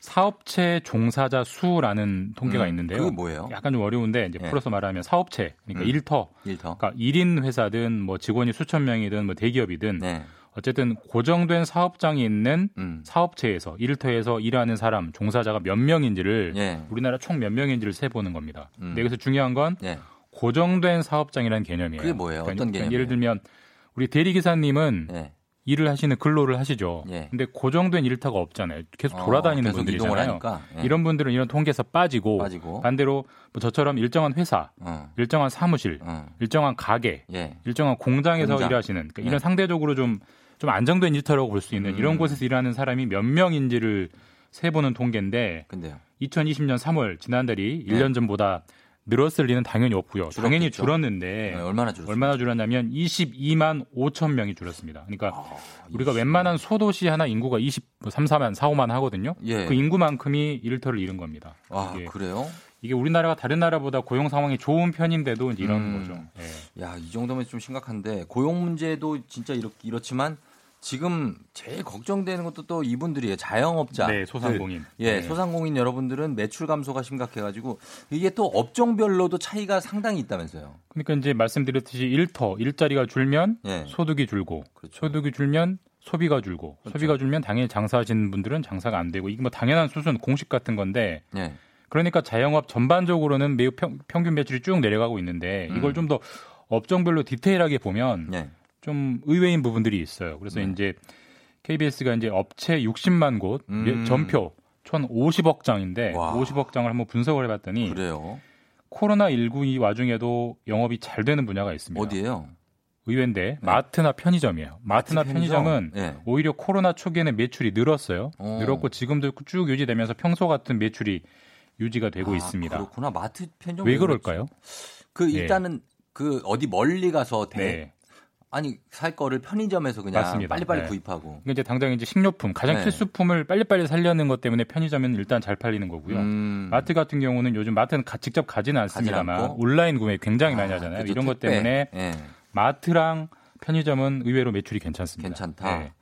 사업체 종사자 수라는 통계가 음, 있는데요. 그게 뭐예요? 약간 좀 어려운데 이제 예. 풀어서 말하면 사업체 그러니까 음. 일터 일터. 그러니까 1인 회사든 뭐 직원이 수천 명이든 뭐 대기업이든 네. 어쨌든 고정된 사업장이 있는 음. 사업체에서 일터에서 일하는 사람 종사자가 몇 명인지를 예. 우리나라 총 몇 명인지를 세 보는 겁니다. 음. 근데 여기서 중요한 건 예. 고정된 사업장이라는 개념이에요. 그게 뭐예요? 어떤 개념이에요? 예를 들면 우리 대리기사님은 예. 일을 하시는 근로를 하시죠. 예. 근데 고정된 일터가 없잖아요. 계속 어, 돌아다니는 계속 이동을 분들이잖아요. 예. 이런 분들은 이런 통계에서 빠지고, 빠지고. 반대로 뭐 저처럼 일정한 회사, 어. 일정한 사무실, 어. 일정한 가게, 예. 일정한 공장에서 공장. 일하시는 그러니까 네. 이런 상대적으로 좀좀 안정된 일터라고 볼 수 있는 음. 이런 곳에서 일하는 사람이 몇 명인지를 세보는 통계인데 근데요. 2020년 3월 지난달이 네. 1년 전보다 늘었을 리는 당연히 없고요. 당연히 줄었겠죠. 줄었는데 네, 얼마나 줄었어요? 얼마나 줄었냐면 22만 5천 명이 줄었습니다. 그러니까 아, 우리가 웬만한 소도시 하나 인구가 20, 3, 4만, 4, 5만 하거든요. 예. 그 인구만큼이 일터를 잃은 겁니다. 아, 이게, 그래요? 이게 우리나라가 다른 나라보다 고용 상황이 좋은 편인데도 이런 음. 거죠. 예. 야, 이 정도면 좀 심각한데 고용 문제도 진짜 이렇, 이렇지만 지금 제일 걱정되는 것도 또 이분들이에요. 자영업자. 네, 소상공인. 예, 네. 소상공인 여러분들은 매출 감소가 심각해가지고 이게 또 업종별로도 차이가 상당히 있다면서요. 그러니까 이제 말씀드렸듯이 일터 일자리가 줄면 예. 소득이 줄고 그렇죠. 소득이 줄면 소비가 줄고 그렇죠. 소비가 줄면 당연히 장사하시는 분들은 장사가 안 되고 이게 뭐 당연한 수순 공식 같은 건데 예. 그러니까 자영업 전반적으로는 매우 평, 균 매출이 쭉 내려가고 있는데 음. 이걸 좀더 업종별로 디테일하게 보면 예. 좀 의외인 부분들이 있어요. 그래서 네. 이제 KBS가 이제 업체 60만 곳 음. 전표 총 50억 장인데 와. 50억 장을 한번 분석을 해봤더니 그래요. 코로나 19이 와중에도 영업이 잘 되는 분야가 있습니다. 어디예요? 의외인데 마트나 편의점이에요. 마트나 마트 편의점? 편의점은 예. 오히려 코로나 초기에는 매출이 늘었어요. 어. 늘었고 지금도 쭉 유지되면서 평소 같은 매출이 유지가 되고 아, 있습니다. 그렇구나. 마트 편의점 왜 그럴까요? 그 예. 일단은 그 어디 멀리 가서 대 네. 아니 살 거를 편의점에서 그냥 맞습니다. 빨리빨리 네. 구입하고. 그러니까 이제 당장 이제 식료품 가장 네. 필수품을 빨리빨리 살려는 것 때문에 편의점은 일단 잘 팔리는 거고요. 음. 마트 같은 경우는 요즘 마트는 가- 직접 가지는 않습니다만? 온라인 구매 굉장히 많이 아, 하잖아요. 그죠. 이런 것. 때문에 예. 마트랑 편의점은 의외로 매출이 괜찮습니다. 괜찮다. 네.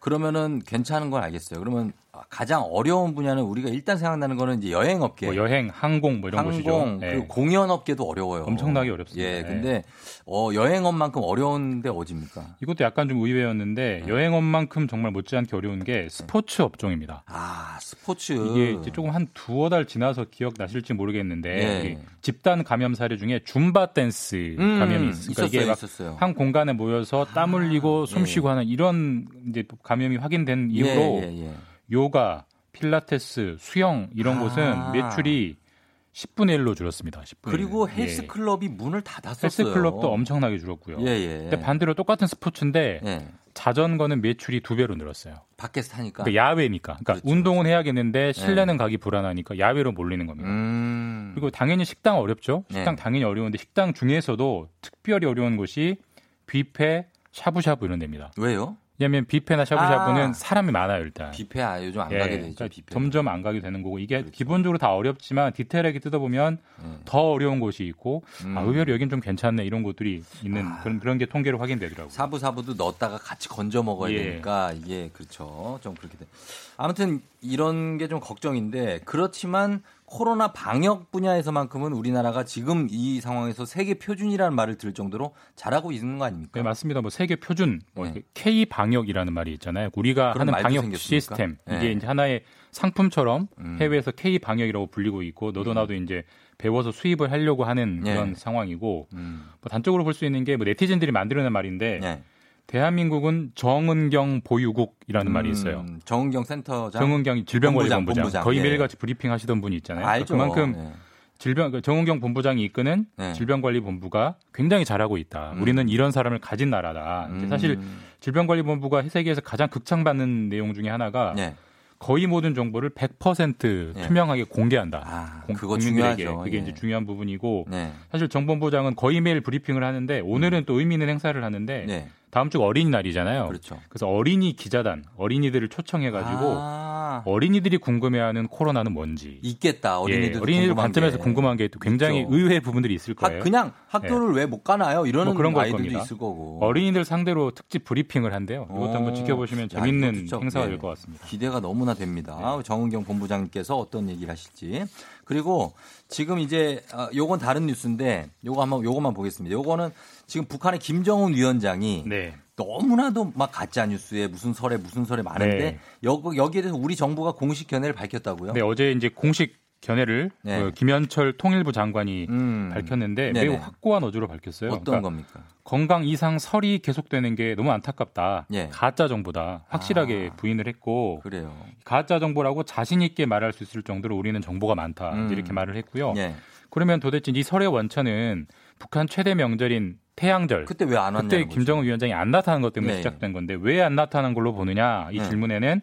그러면은 괜찮은 건 알겠어요. 그러면 가장 어려운 분야는 우리가 일단 생각나는 거는 이제 여행 업계. 뭐 여행, 항공 뭐 이런 항공, 곳이죠. 그리고 공연 업계도 어려워요. 엄청나게 어렵습니다. 예, 네. 근데 어, 여행업만큼 어려운데 어디입니까? 이것도 약간 좀 네. 의외였는데 여행업만큼 정말 못지않게 어려운 게 스포츠 업종입니다. 아, 스포츠. 이게 이제 조금 한 두어 달 지나서 기억 나실지 모르겠는데 예. 우리 집단 감염 사례 중에 줌바 댄스 음, 감염이 있으니까 이게 있었어요. 한 공간에 모여서 땀 흘리고 숨 예. 쉬고 하는 이런 이제 감염이 확인된 이후로 예, 예, 예. 요가, 필라테스, 수영 이런 아. 곳은 매출이 10분의 1로 줄었습니다. 10분의 그리고 1. 헬스 예. 클럽이 문을 닫았었어요. 헬스 클럽도 엄청나게 줄었고요. 예, 예. 근데 반대로 똑같은 스포츠인데 예. 자전거는 매출이 두 배로 늘었어요. 밖에서 타니까. 그러니까 야외니까. 그러니까 그렇죠, 운동은 해야겠는데 실내는 가기 불안하니까 야외로 몰리는 겁니다. 음. 그리고 당연히 식당 어렵죠. 식당 네. 당연히 어려운데 식당 중에서도 특별히 어려운 곳이 뷔페, 샤브샤브 이런 데입니다. 왜요? 왜냐하면 뷔페나 샤브샤브는 아. 사람이 많아요 일단. 뷔페 아 요즘 안 예, 가게 되죠. 그러니까. 점점 안 가게 되는 거고 이게 그렇죠. 기본적으로 다 어렵지만 디테일하게 뜯어보면 예. 더 어려운 곳이 있고 음. 아, 의외로 여긴 좀 괜찮네 이런 곳들이 있는 그런 그런 게 통계로 확인되더라고요. 사부 사부도 넣었다가 같이 건져 먹어야 예. 되니까 이게 그렇죠. 좀 그렇게 돼. 아무튼 이런 게 좀 걱정인데 그렇지만 코로나 방역 분야에서만큼은 우리나라가 지금 이 상황에서 세계 표준이라는 말을 들을 정도로 잘하고 있는 거 아닙니까? 네, 맞습니다. 뭐 세계 표준, 뭐 네. K 방역이라는 말이 있잖아요. 우리가 하는 방역 생겼습니까? 시스템 네. 이게 이제 하나의 상품처럼 음. 해외에서 K 방역이라고 불리고 있고 너도 나도 이제 배워서 수입을 하려고 하는 네. 그런 상황이고 음. 뭐 단적으로 볼 수 있는 게 뭐 네티즌들이 만들어낸 말인데 네. 대한민국은 정은경 보유국이라는 말이 있어요. 음, 정은경 센터장. 정은경 질병관리본부장 본부장. 거의 예. 매일같이 브리핑 하시던 분이 있잖아요. 알죠. 그만큼 예. 질병 그 정은경 본부장이 이끄는 네. 질병관리본부가 굉장히 잘하고 있다. 음. 우리는 이런 사람을 가진 나라다. 음. 사실 질병관리본부가 세계에서 가장 극찬받는 내용 중에 하나가 네. 거의 모든 정보를 100% 예. 투명하게 공개한다. 아, 공- 그거 국민들에게. 중요하죠. 그게 예. 이제 중요한 부분이고 네. 사실 정본부장은 거의 매일 브리핑을 하는데 오늘은 또 의미 있는 행사를 하는데 네. 다음 주 어린이날이잖아요. 그렇죠. 그래서 어린이 기자단, 어린이들을 초청해가지고 아, 어린이들이 궁금해하는 코로나는 뭔지. 있겠다. 어린이들 예, 어린이들 관점에서 궁금한 게 또 굉장히 있죠. 의외의 부분들이 있을 하, 거예요. 그냥 학교를 왜못 가나요? 이러는 뭐 그런 걸 아이들도 겁니다. 있을 거고. 어린이들 상대로 특집 브리핑을 한대요. 이것도 한번 어. 지켜보시면 야, 재밌는 행사가 예. 될것 같습니다. 기대가 너무나 됩니다. 정은경 본부장님께서 어떤 얘기를 하실지. 그리고 지금 이제 어, 요건 다른 뉴스인데 요거 한번 요거만 보겠습니다. 요거는 지금 북한의 김정은 위원장이 네. 너무나도 막 가짜 뉴스에 무슨 설에 무슨 설에 많은데 네. 여, 여기에 대해서 우리 정부가 공식 견해를 밝혔다고요? 네, 어제 이제 공식 견해를 네. 그 김현철 통일부 장관이 음. 밝혔는데 네네. 매우 확고한 어조로 밝혔어요. 어떤 그러니까 겁니까? 건강 이상 설이 계속되는 게 너무 안타깝다. 예. 가짜 정보다. 확실하게 아. 부인을 했고 그래요. 가짜 정보라고 자신 있게 말할 수 있을 정도로 우리는 정보가 많다. 음. 이렇게 말을 했고요. 예. 그러면 도대체 이 설의 원천은 북한 최대 명절인 태양절. 그때 왜 안 왔냐는 그때 거죠. 김정은 위원장이 안 나타난 것 때문에 네. 시작된 건데 왜 안 나타난 걸로 보느냐 이 네. 질문에는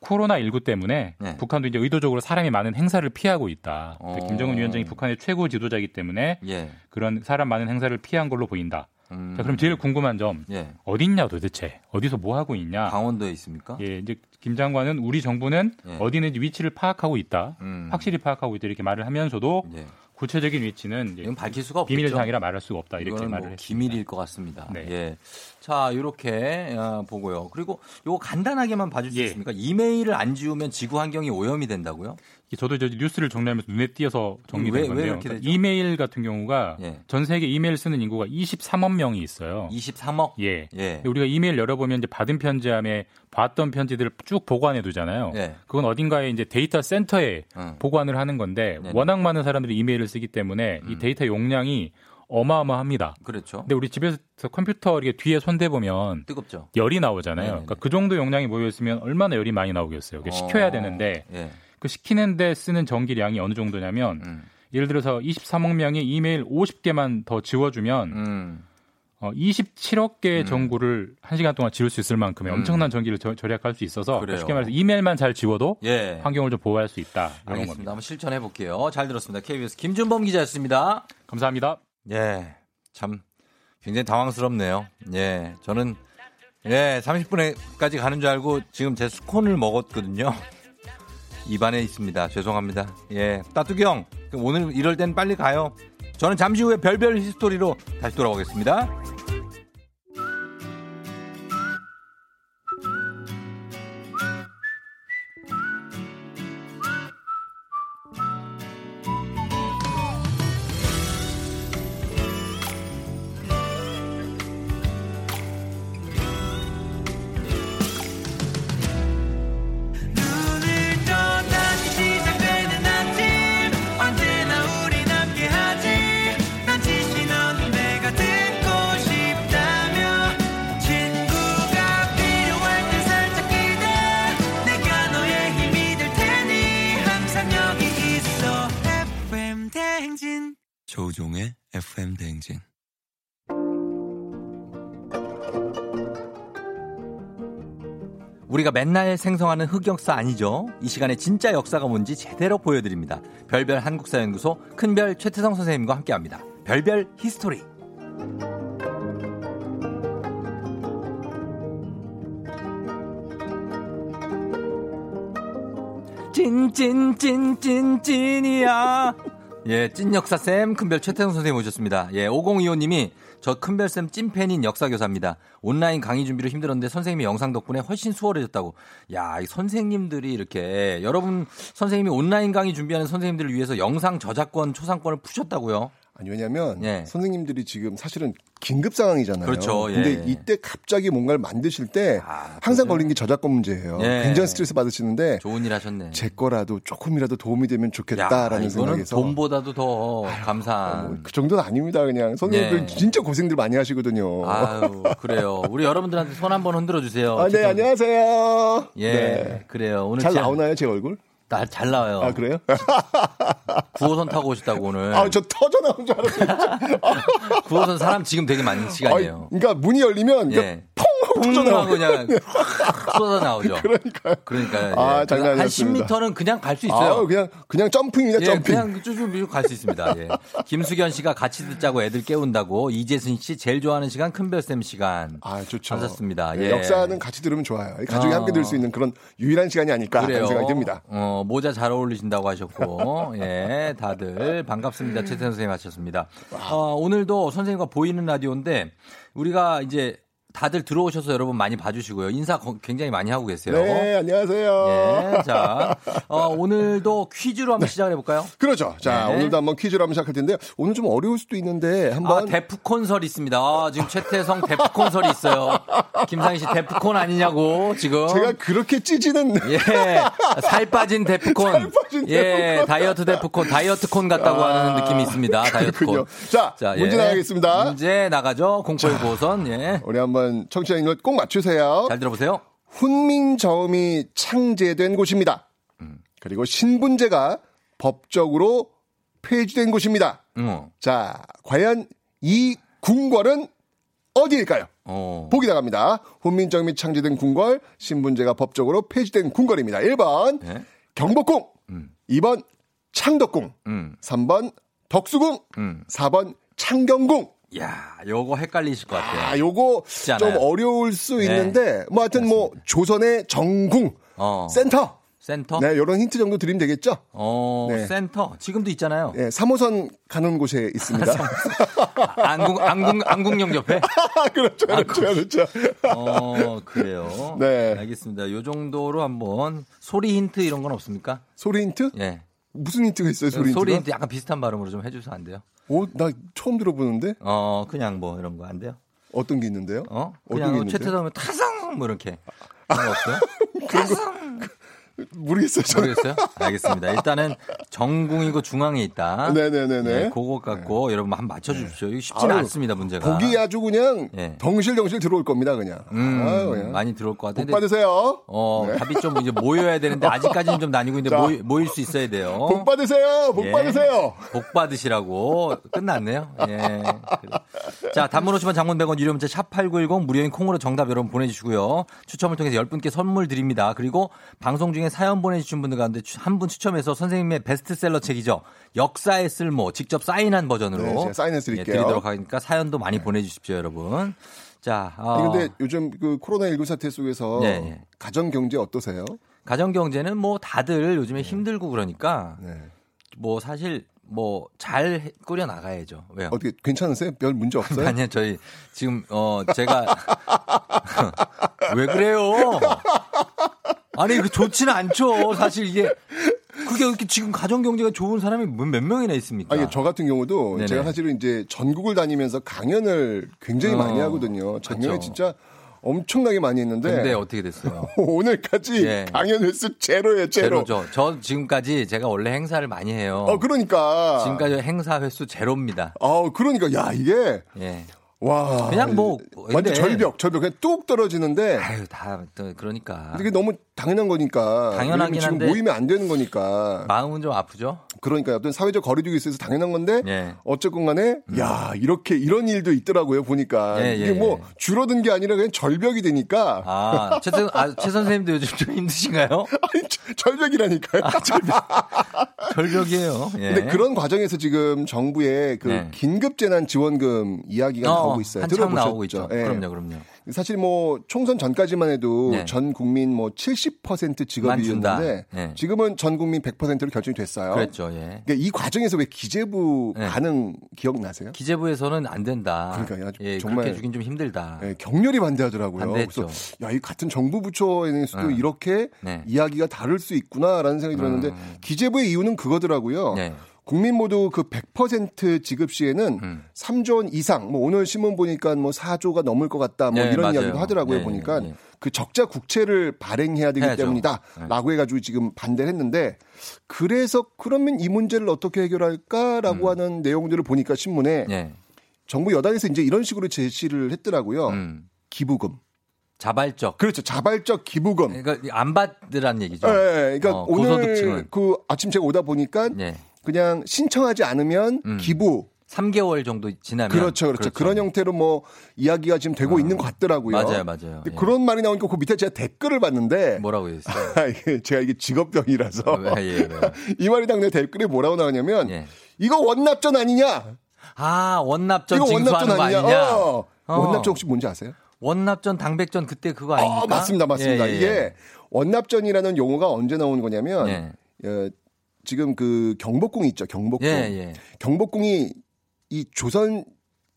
코로나 19 때문에 네. 북한도 이제 의도적으로 사람이 많은 행사를 피하고 있다. 근데 어. 김정은 위원장이 북한의 최고 지도자이기 때문에 예. 그런 사람 많은 행사를 피한 걸로 보인다. 음. 자, 그럼 제일 궁금한 점 예. 어딨냐 도대체 어디서 뭐 하고 있냐? 강원도에 있습니까? 예, 이제 김 장관은 우리 정부는 예. 어디 있는지 위치를 파악하고 있다. 음. 확실히 파악하고 있다 이렇게 말을 하면서도 예. 구체적인 위치는 이건 밝힐 수가 없겠죠. 비밀 사항이라 말할 수가 없다 이렇게 이거는 말을 뭐 했습니다. 기밀일 것 같습니다. 네. 예. 자, 이렇게 어, 보고요. 그리고 요거 간단하게만 봐줄 수 예. 있습니까? 이메일을 안 지우면 지구 환경이 오염이 된다고요? 저도 이제 뉴스를 정리하면서 눈에 띄어서 정리된 왜- 왜 건데요. 이렇게 그러니까? 이메일 같은 경우가 예. 전 세계 이메일 쓰는 인구가 23억 명이 있어요. 23억? 예. 예. 우리가 이메일 열어보면 이제 받은 편지함에 봤던 편지들을 쭉 보관해 두잖아요. 예. 그건 어딘가에 이제 데이터 센터에 응. 보관을 하는 건데. 워낙 많은 사람들이 이메일을 쓰기 때문에 이 음. 데이터 용량이 어마어마합니다. 그렇죠. 근데 우리 집에서 컴퓨터 이렇게 뒤에 손대 보면 뜨겁죠. 열이 나오잖아요. 네네네. 그러니까 그 정도 용량이 모여 있으면 얼마나 열이 많이 나오겠어요. 그게 식혀야 어, 되는데 예. 그 식히는데 쓰는 전기량이 어느 정도냐면 음. 예를 들어서 23억 명이 이메일 50개만 더 지워주면 음. 어, 27억 개의 음. 전구를 1시간 동안 지울 수 있을 만큼의 음. 엄청난 전기를 저- 절약할 수 있어서 그래요. 쉽게 말해서 이메일만 잘 지워도 예. 환경을 좀 보호할 수 있다. 이런 알겠습니다. 겁니다. 한번 실천해 볼게요. 잘 들었습니다. KBS 김준범 기자였습니다. 감사합니다. 예. 참 굉장히 당황스럽네요. 예. 저는 예, 30분에까지 가는 줄 알고 지금 제 스콘을 먹었거든요. 입안에 있습니다. 죄송합니다. 예. 따뚜기 형, 오늘 이럴 땐 빨리 가요. 저는 잠시 후에 별별 히스토리로 다시 돌아오겠습니다. 우리가 맨날 생성하는 흑역사 아니죠? 이 시간에 진짜 역사가 뭔지 제대로 보여드립니다. 별별 한국사연구소 큰별 최태성 선생님과 함께합니다. 별별 히스토리. 찐찐찐찐찐이야. 예, 찐 역사쌤 큰별 최태성 선생님 오셨습니다. 예, 5025님이 저 큰별쌤 찐팬인 역사교사입니다. 온라인 강의 준비로 힘들었는데 선생님이 영상 덕분에 훨씬 수월해졌다고. 야, 이 선생님들이 이렇게 여러분 선생님이 온라인 강의 준비하는 선생님들을 위해서 영상 저작권 초상권을 푸셨다고요? 아니 왜냐면 예. 선생님들이 지금 사실은 긴급 상황이잖아요. 그렇죠. 예. 근데 이때 갑자기 뭔가를 만드실 때 항상 걸린 게 저작권 문제예요. 예. 굉장히 스트레스 받으시는데 좋은 일 하셨네. 제 거라도 조금이라도 도움이 되면 좋겠다라는 이거는 생각에서 돈보다도 더 감사한. 그 정도는 아닙니다. 그냥 선생님들 예. 진짜 고생들 많이 하시거든요. 아유, 그래요. 우리 여러분들한테 손 한번 흔들어 주세요. 아, 네, 안녕하세요. 예, 네. 그래요. 오늘 잘 나오나요, 제 얼굴? 나, 잘 나와요. 아, 그래요? <laughs> 9호선 타고 오셨다고 오늘. 아, 저 터져 나온 줄 알았어요. <laughs> 9호선 사람 지금 되게 많은 시간이에요. 그러니까 문이 열리면 예. 퐁 하고 그냥 확 쏟아 나오죠. 그러니까요. 그러니까요. 아, 예. 장난이 한 아니었습니다. 10m는 그냥 갈 수 있어요. 아, 그냥 그냥 점핑이냐 예, 점핑. 그냥 쭈쭈 갈수 있습니다. 예. 김수견 씨가 같이 듣자고 애들 깨운다고 이재순 씨 제일 좋아하는 시간 큰별쌤 시간. 아, 좋죠. 하셨습니다. 네, 예. 역사는 같이 들으면 좋아요. 가족이 어. 함께 들을 수 있는 그런 유일한 시간이 아닐까 그래요. 하는 생각이 듭니다. 어, 모자 잘 어울리신다고 하셨고, 예, 다들 반갑습니다. 최태 선생님 하셨습니다. 어, 오늘도 선생님과 보이는 라디오인데, 우리가 이제 다들 들어오셔서 여러분 많이 봐주시고요. 인사 거- 굉장히 많이 하고 계세요. 네, 안녕하세요. 예, 자, 어, 오늘도 퀴즈로 한번 시작을 해볼까요? 그렇죠. 자, 네. 오늘도 한번 퀴즈로 한번 시작할 텐데요. 오늘 좀 어려울 수도 있는데 한번 아, 데프콘설이 있습니다. 아, 지금 최태성 데프콘설이 있어요. 김상희 씨 데프콘 아니냐고, 지금. 제가 그렇게 찌지는 예, 살 빠진 데프콘. 살 빠진 예, 데프콘. 다이어트 데프콘, 다이어트 콘 같다고 아, 하는 느낌이 있습니다. 다이어트 그렇군요. 콘. 자, 문제 나가겠습니다. 문제 나가죠. 공포의 보선. 예. 우리 한번 청취자님들 꼭 맞추세요. 잘 들어보세요. 훈민저음이 창제된 곳입니다. 음. 그리고 신분제가 법적으로 폐지된 곳입니다. 어. 자, 과연 이 궁궐은 어디일까요? 어. 보기 나갑니다. 훈민정음이 창제된 궁궐, 신분제가 법적으로 폐지된 궁궐입니다. 1번 예. 경복궁, 음. 2번 창덕궁, 음. 3번 덕수궁, 음. 4번 창경궁. 야, 요거 헷갈리실 것 같아요. 아, 요거 쉽지 좀 않아요. 어려울 수 네. 있는데 뭐 하여튼 뭐 조선의 정궁, 어. 센터. 센터? 네, 요런 힌트 정도 드리면 되겠죠? 어, 네. 센터. 지금도 있잖아요. 네, 3호선 가는 곳에 있습니다. 안국, 안국, 안국역 옆에? <laughs> 그렇죠, 그렇죠, 그렇죠. 어, 그래요. 네. 알겠습니다. 요 정도로 한번 소리 힌트 이런 건 없습니까? 소리 힌트? 예. 무슨 힌트가 있어요, 소리 힌트가? 소리 힌트 약간 비슷한 발음으로 좀 해주셔서 안 돼요? 오, 나 처음 들어보는데? 어, 그냥 뭐 이런 거 안 돼요? 어떤 게 있는데요? 어? 어떤 게 그냥 있는데요? 최태성은 타성 뭐 이렇게 그런 거 없어요? 모르겠어요, 저는. 모르겠어요? 알겠습니다. 일단은 정궁이고 중앙에 있다. 네네네네. 네, 그거 갖고 여러분 한번 맞춰주십시오. 이거 쉽지는 아유, 않습니다, 문제가. 보기 아주 그냥 예. 덩실덩실 들어올 겁니다, 그냥. 음, 아유, 그냥. 많이 들어올 것복 같은데. 받으세요. 어, 네. 답이 좀 이제 모여야 되는데 <laughs> 아직까지는 좀 나뉘고 있는데 모일 수 있어야 돼요. 복 받으세요. 복 예. 받으세요. 복 받으시라고 끝났네요. 예. 그래. 자, 단문 50원 장문 100원 유료 문자 샵8910 무료인 콩으로 정답 여러분 보내주시고요. 추첨을 통해서 10분께 선물 드립니다. 그리고 방송 중에 사연 보내주신 분들 가운데 한 분 추첨해서 선생님의 베스트셀러 책이죠. 역사의 쓸모 직접 사인한 버전으로 네, 제가 사인해서 드릴게요. 예, 드리도록 하니까 사연도 많이 보내주십시오, 여러분. 자, 어, 근데 요즘 그 코로나19 사태 속에서 예, 예. 가정 경제 어떠세요? 가정 경제는 뭐 다들 요즘에 힘들고 그러니까 네. 뭐 사실 뭐 잘 꾸려 나가야죠. 왜요? 어떻게 괜찮으세요? 별 문제 <laughs> 없어요? 아니요, 저희 지금 어 제가 <laughs> <laughs> 왜 그래요? 아니 그 좋지는 않죠. 사실 이게 그게 이렇게 지금 가정 경제가 좋은 사람이 몇, 몇 명이나 있습니까? 아니, 저 같은 경우도 네네. 제가 사실은 이제 전국을 다니면서 강연을 굉장히 어, 많이 하거든요. 작년에 그렇죠. 진짜 엄청나게 많이 했는데 근데 어떻게 됐어요? <laughs> 오늘까지 예. 강연 횟수 제로예요, 제로. 제로죠. 저 지금까지 제가 원래 행사를 많이 해요. 어, 그러니까. 지금까지 행사 횟수 제로입니다. 어, 그러니까 야, 이게 예. 와. 그냥 뭐, 완전 절벽, 절벽 그냥 뚝 떨어지는데 아유, 다또 그러니까 그게 너무 당연한 거니까. 당연하긴 지금 한데 모이면 안 되는 거니까. 마음은 좀 아프죠. 그러니까 어떤 사회적 거리두기 있어서 당연한 건데 예. 어쨌건 간에 야 이렇게 이런 일도 있더라고요 보니까 예, 이게 예, 뭐 예. 줄어든 게 아니라 그냥 절벽이 되니까 아, 최, 선, 아, 최 선생님도 요즘 좀 힘드신가요? <laughs> 아니, 저- 절벽이라니까요. <laughs> 절벽 이에요. 예. 근데 그런 과정에서 지금 정부의 그 네. 긴급 재난 지원금 이야기가 어, 나오고 있어요. 한참 들어보셨죠? 나오고 있죠. 예. 그럼요, 그럼요. 사실 뭐 총선 전까지만 해도 네. 전 국민 뭐 70%만 준다. 직업이었는데 네. 지금은 전 국민 100%로 결정이 됐어요. 그랬죠, 예. 그러니까 이 과정에서 왜 기재부 네. 반응 기억나세요? 기재부에서는 안 된다. 그러니까 예, 정말- 그렇게 주긴 좀 힘들다. 예, 격렬히 반대하더라고요. 반대했죠. 그래서 야, 이 같은 정부 부처에서도 네. 이렇게 네. 이야기가 다를 수 있구나라는 생각이 들었는데 음. 기재부의 이유는 그거더라고요. 네. 국민 모두 그 100% 지급 시에는 음. 3조 원 이상, 뭐 오늘 신문 보니까 뭐 4조가 넘을 것 같다, 뭐 네, 이런 맞아요. 이야기도 하더라고요. 네, 보니까 네. 그 적자 국채를 발행해야 되기 해야죠. 때문이다라고 해가지고 지금 반대를 했는데 그래서 그러면 이 문제를 어떻게 해결할까라고 하는 내용들을 보니까 신문에 음. 예. 정부 여당에서 이제 이런 식으로 제시를 했더라고요. 음. 기부금. 자발적. 그렇죠. 자발적 기부금. 그러니까 안 받으라는 얘기죠. 예, 예. 그러니까 어, 오늘 고소득층은. 그 아침 제가 오다 보니까 예. 그냥 신청하지 않으면 음. 기부 3개월 정도 지나면 그렇죠, 그렇죠. 그런 형태로 뭐 이야기가 지금 되고 있는 것 같더라고요. 맞아요, 맞아요. 예. 그런 말이 나오니까 그 밑에 제가 댓글을 봤는데 뭐라고 했어요? <laughs> 이게 제가 이게 직업병이라서 왜, 예, 왜. <laughs> 이 말이 당내 댓글에 뭐라고 나오냐면 예. 이거 원납전 아니냐? 아, 원납전 이거 원납전 아니냐? 어. 어. 원납전 혹시 뭔지 아세요? 원납전, 당백전 그때 그거 아닙니까? 어, 맞습니다, 맞습니다. 예, 예, 이게 예. 원납전이라는 용어가 언제 나오는 거냐면 예. 어, 지금 그 경복궁이 있죠, 경복궁. 예, 예. 경복궁이 이 조선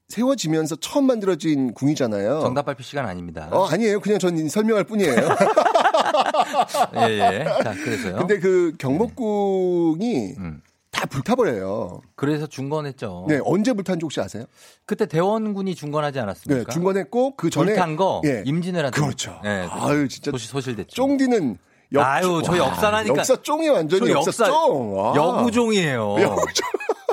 세워지면서 처음 만들어진 궁이잖아요. 정답 발표 시간 아닙니다. 어, 아니에요. 그냥 전 설명할 뿐이에요. <laughs> 예, 예. 자, 그래서요. 근데 그 경복궁이 음. 다 불타버려요. 그래서 중건했죠. 네, 언제 불탄지 혹시 아세요? 그때 대원군이 중건하지 네, 않았습니까? 중건했고 그 전에 불탄 거 예. 임진왜란 때. 그렇죠. 예, 아유, 진짜 소실, 소실됐죠. 쫑디는 역, 아유, 저 와, 역사라니까. 역사 쫑이 완전히 저 역사, 쫑. 와. 여구종이에요. <laughs> 여구종.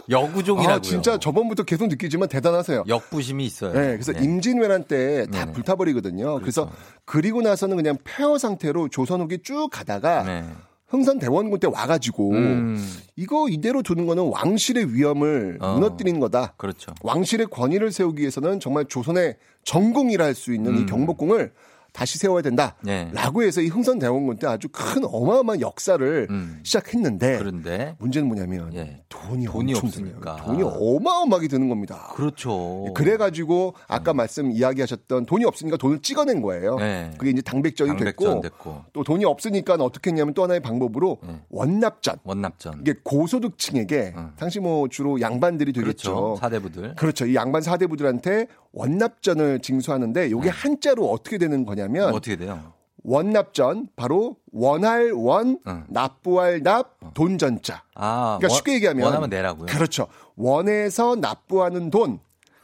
여구종이라고요. 아, 진짜 저번부터 계속 느끼지만 대단하세요. 역부심이 있어요. 네, 그래서 네. 임진왜란 때 다. 불타버리거든요. 그래서 그리고 나서는 그냥 폐허 상태로 조선 후기 쭉 가다가 네. 흥선 대원군 때 와가지고 음, 이거 이대로 두는 거는 왕실의 위엄을 어. 무너뜨리는 거다. 그렇죠. 왕실의 권위를 세우기 위해서는 정말 조선의 전궁이라 할 수 있는 이 음. 경복궁을 다시 세워야 된다. 네. 라고 해서 이 흥선 대원군 때 아주 큰 어마어마한 역사를 음. 시작했는데 그런데 문제는 뭐냐면 예. 돈이, 돈이 없으니까. 돈이 어마어마하게 드는 겁니다. 그렇죠. 그래가지고 아까 말씀 이야기하셨던 돈이 없으니까 돈을 찍어낸 거예요. 네. 그게 이제 당백전이 당백전 됐고, 됐고 또 돈이 없으니까 어떻게 했냐면 또 하나의 방법으로 네. 원납전. 원납전. 이게 고소득층에게 음. 당시 뭐 주로 양반들이 되겠죠. 그렇죠. 사대부들. 그렇죠. 이 양반 사대부들한테 원납전을 징수하는데 이게 한자로 어떻게 되는 거냐면 네. 어떻게 돼요? 원납전 바로 원할 원, 응. 납부할 납, 돈전자. 아, 그러니까 원- 쉽게 얘기하면 원하면 내라고요. 그렇죠. 원에서 납부하는 돈.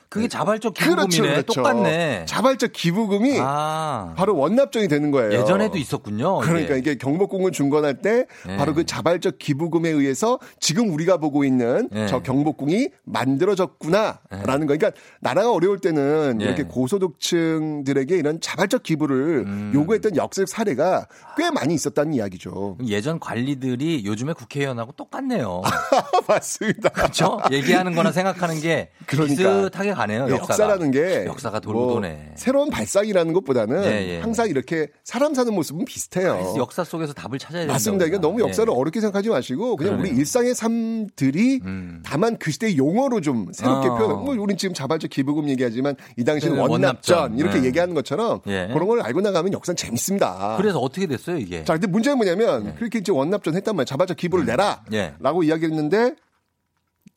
그게 자발적 그렇죠, 기부금이네. 그렇죠. 똑같네. 자발적 기부금이 아, 바로 원납전이 되는 거예요. 예전에도 있었군요. 그러니까 이게. 이게 경복궁을 중건할 때 네. 바로 그 자발적 기부금에 의해서 지금 우리가 보고 있는 네. 저 경복궁이 만들어졌구나라는 거. 그러니까 나라가 어려울 때는 네. 이렇게 고소득층들에게 이런 자발적 기부를 음. 요구했던 역사적 사례가 꽤 많이 있었다는 이야기죠. 예전 관리들이 요즘에 국회의원하고 똑같네요. <laughs> 맞습니다. 그렇죠? 얘기하는 거나 생각하는 게 그러니까. 비슷하게 가네요. 역사가. 역사라는 게 역사가 돌고 뭐 도네. 새로운 발상이라는 것보다는 예, 예. 항상 이렇게 사람 사는 모습은 비슷해요. 그래서 역사 속에서 답을 찾아야 된다. 맞습니다. 이게 너무 역사를 어렵게 생각하지 마시고 그냥 우리 그러네요. 일상의 삶들이 음. 다만 그 시대의 용어로 좀 새롭게 어. 표현. 뭐 우린 지금 자발적 기부금 얘기하지만 이 당시는 네, 원납전, 원납전. 이렇게 네. 얘기하는 것처럼 예. 그런 걸 알고 나가면 역사는 재밌습니다. 그래서 어떻게 됐어요, 이게? 자, 근데 문제는 뭐냐면 그렇게 이제 원납전 했단 말이에요. 자발적 기부를 내라라고 예. 이야기했는데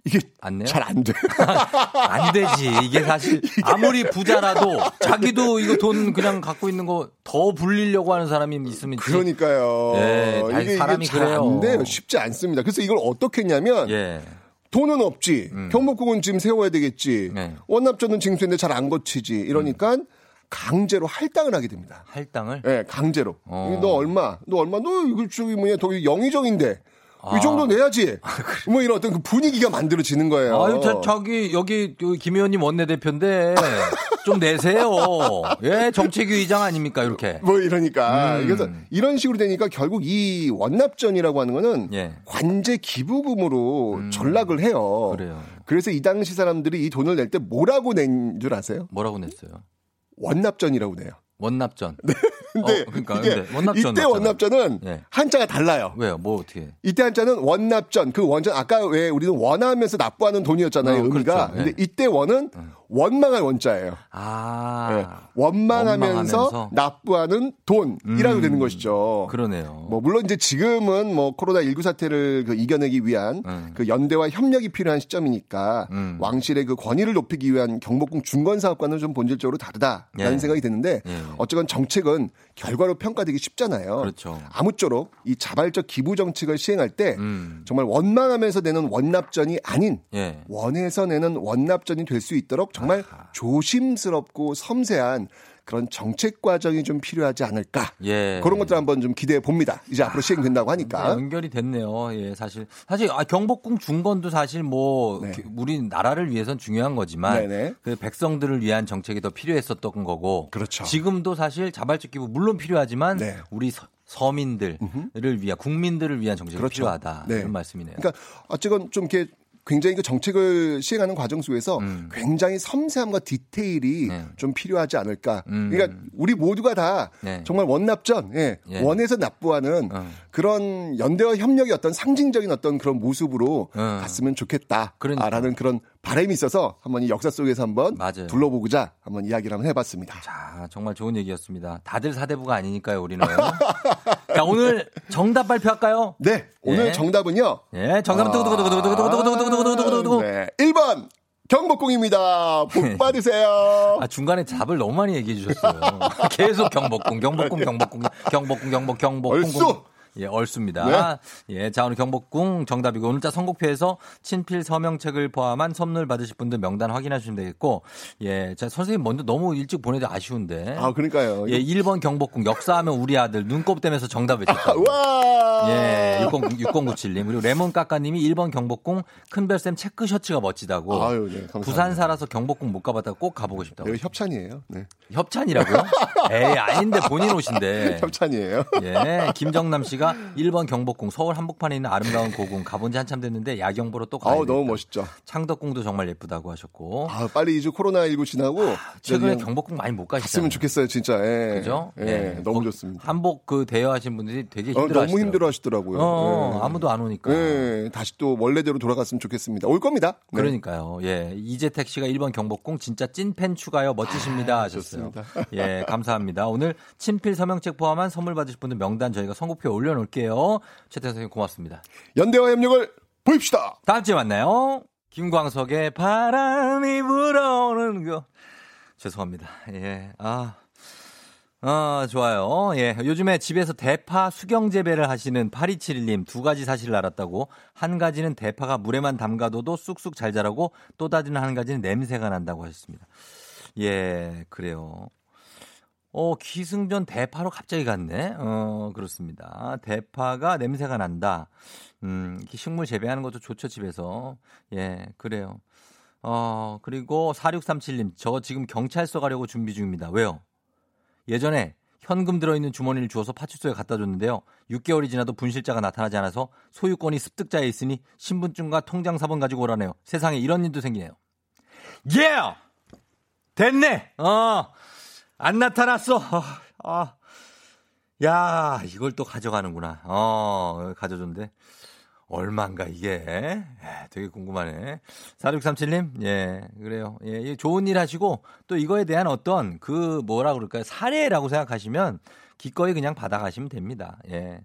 이게? 잘 안 돼. <laughs> 안 되지. 이게 사실 <laughs> 아무리 부자라도 자기도 이거 돈 그냥 갖고 있는 거 더 불리려고 하는 사람이 있으면 그러니까요. 예, 다 이게, 사람이 이게 잘 그래요. 안 돼요. 쉽지 않습니다. 그래서 이걸 어떻게 했냐면 예. 돈은 없지. 음. 경복궁은 지금 세워야 되겠지. 네. 원납전은 징수인데 잘 안 거치지. 이러니까 음. 강제로 할당을 하게 됩니다. 할당을 예, 강제로. 어. 너 얼마? 너 얼마? 너 이거 저기 뭐냐? 더 영의정인데. 아. 이 정도 내야지. 뭐 이런 어떤 그 분위기가 만들어지는 거예요. 아유, 저, 저기, 여기, 그김 의원님 원내대표인데, <laughs> 좀 내세요. 예, 정책위 의장 아닙니까, 이렇게. 뭐 이러니까 음. 그래서 이런 식으로 되니까 결국 이 원납전이라고 하는 거는 예. 관제 기부금으로 전락을 해요. 음. 그래요. 그래서 이 당시 사람들이 이 돈을 낼 때 뭐라고 낸 줄 아세요? 뭐라고 냈어요? 원납전이라고 내요. 원납전. <laughs> 근데 어, 그러니까, 이게 근데 원납전 이때 맞잖아요. 원납전은 예. 한자가 달라요. 왜요? 뭐 어떻게? 이때 한자는 원납전 그 원전 아까 왜 우리는 원하면서 납부하는 돈이었잖아요 어, 의미가 그렇죠. 근데 예. 이때 원은 원망할 원자예요. 아. 예. 원망하면서, 원망하면서. 납부하는 돈이라고 음. 되는 것이죠. 그러네요. 뭐 물론 이제 지금은 뭐 코로나 19 사태를 그 이겨내기 위한 음. 그 연대와 협력이 필요한 시점이니까 음. 왕실의 그 권위를 높이기 위한 경복궁 중건 사업과는 좀 본질적으로 다르다라는 예. 생각이 드는데 예. 어쨌건 정책은 결과로 평가되기 쉽잖아요. 그렇죠. 아무쪼록 이 자발적 기부 정책을 시행할 때 음. 정말 원망하면서 내는 원납전이 아닌 예. 원해서 내는 원납전이 될 수 있도록 정말 조심스럽고 섬세한 그런 정책 과정이 좀 필요하지 않을까. 예. 그런 것들 한번 좀 기대해 봅니다. 이제 앞으로 시행된다고 하니까. 네, 연결이 됐네요. 예, 사실 사실 아, 경복궁 중건도 사실 뭐 그- 우리 나라를 위해선 중요한 거지만 네네. 그 백성들을 위한 정책이 더 필요했었던 거고. 그렇죠. 지금도 사실 자발적 기부 물론 필요하지만 네. 우리 서, 서민들을 위한 국민들을 위한 정책이 그렇죠. 필요하다 네. 이런 말씀이네요. 그러니까 어쨌건 좀 이렇게 굉장히 그 정책을 시행하는 과정 속에서 음. 굉장히 섬세함과 디테일이 네. 좀 필요하지 않을까. 음. 그러니까 우리 모두가 다 네. 정말 원납전, 예, 예. 원해서 납부하는 어. 그런 연대와 협력의 어떤 상징적인 어떤 그런 모습으로 어. 갔으면 좋겠다라는 그러니까. 그런 바람이 있어서 한번 이 역사 속에서 한번 맞아요. 둘러보고자 한번 이야기를 한번 해봤습니다. 자, 정말 좋은 얘기였습니다. 다들 사대부가 아니니까요, 우리는. <laughs> 자, 오늘 정답 발표할까요? 네, 오늘 예. 정답은요. 예, 정답은 두구두구두구두구두구두구두구두구두구두구. 네, 1번 경복궁입니다. 복 받으세요. 아, 중간에 답을 너무 많이 얘기해 주셨어요. 계속 경복궁, 경복궁, 경복궁, 경복궁, 경복, 경복궁. 얼쑤! 예, 얼쑤입니다. 예, 자, 오늘 경복궁 정답이고, 오늘 자 선곡표에서 친필 서명책을 포함한 선물 받으실 분들 명단 확인하시면 되겠고, 예, 자, 선생님 먼저 너무 일찍 보내도 아쉬운데. 아, 그러니까요. 예, 1번 경복궁, 역사하면 우리 아들, 눈곱 떼면서 정답 외쳤다. 와! 예, 60, 6097님. 그리고 레몬 까까 님이 1번 경복궁 큰별쌤 체크 셔츠가 멋지다고. 아유, 네, 감사합니다. 부산 살아서 경복궁 못 가봤다가 꼭 가보고 싶다고. 여기 협찬이에요. 네. 협찬이라고요? 에이, 아닌데 본인 옷인데. <laughs> 협찬이에요. 예, 김정남 씨가 1번 경복궁 서울 한복판에 있는 아름다운 고궁 가본 지 한참 됐는데 야경 보러 또 가야 아우, 너무. 멋있죠. 창덕궁도 정말 예쁘다고 하셨고. 아, 빨리 이제 코로나 19 지나고 최근에 그냥 경복궁 많이 못 가시잖아요. 갔으면 좋겠어요, 진짜. 예. 그죠? 예, 예. 너무 거- 좋습니다. 한복 그 대여하신 분들이 되게 어, 힘들어 너무 힘들어 하시더라고요. 어, 예. 아무도 안 오니까. 예, 다시 또 원래대로 돌아갔으면 좋겠습니다. 올 겁니다. 네. 그러니까요. 예. 이재택 씨가 1번 경복궁 진짜 찐팬 추가요. 멋지십니다. 하셨어요. 좋습니다. 예, 감사합니다. 오늘 친필 서명책 포함한 선물 받으실 분들 명단 저희가 선곡표에 올려 놓을게요. 최태 선생님 고맙습니다. 연대와 협력을 보입시다. 다음 주에 만나요. 김광석의 바람이 불어오는 거. 죄송합니다. 예. 아. 아, 좋아요. 예. 요즘에 집에서 대파 수경 재배를 하시는 8271님 두 가지 사실을 알았다고. 한 가지는 대파가 물에만 담가둬도 쑥쑥 잘 자라고 또 다른 한 가지는 냄새가 난다고 하셨습니다. 예, 그래요. 어, 기승전 대파로 갑자기 갔네. 어, 그렇습니다. 대파가 냄새가 난다. 음, 식물 재배하는 것도 좋죠, 집에서. 예, 그래요. 어, 그리고 4637님, 저 지금 경찰서 가려고 준비 중입니다. 왜요? 예전에 현금 들어있는 주머니를 주워서 파출소에 갖다 줬는데요. 6개월이 지나도 분실자가 나타나지 않아서 소유권이 습득자에 있으니 신분증과 통장 사본 가지고 오라네요. 세상에 이런 일도 생기네요. 예! 됐네! 어, 안 나타났어. 아, 아. 야, 이걸 또 가져가는구나. 어, 가져줬는데. 얼마인가 이게? 에, 되게 궁금하네. 4637님, 예, 그래요. 예, 이 좋은 일 하시고 또 이거에 대한 어떤 그 뭐라 그럴까요? 사례라고 생각하시면 기꺼이 그냥 받아가시면 됩니다. 예.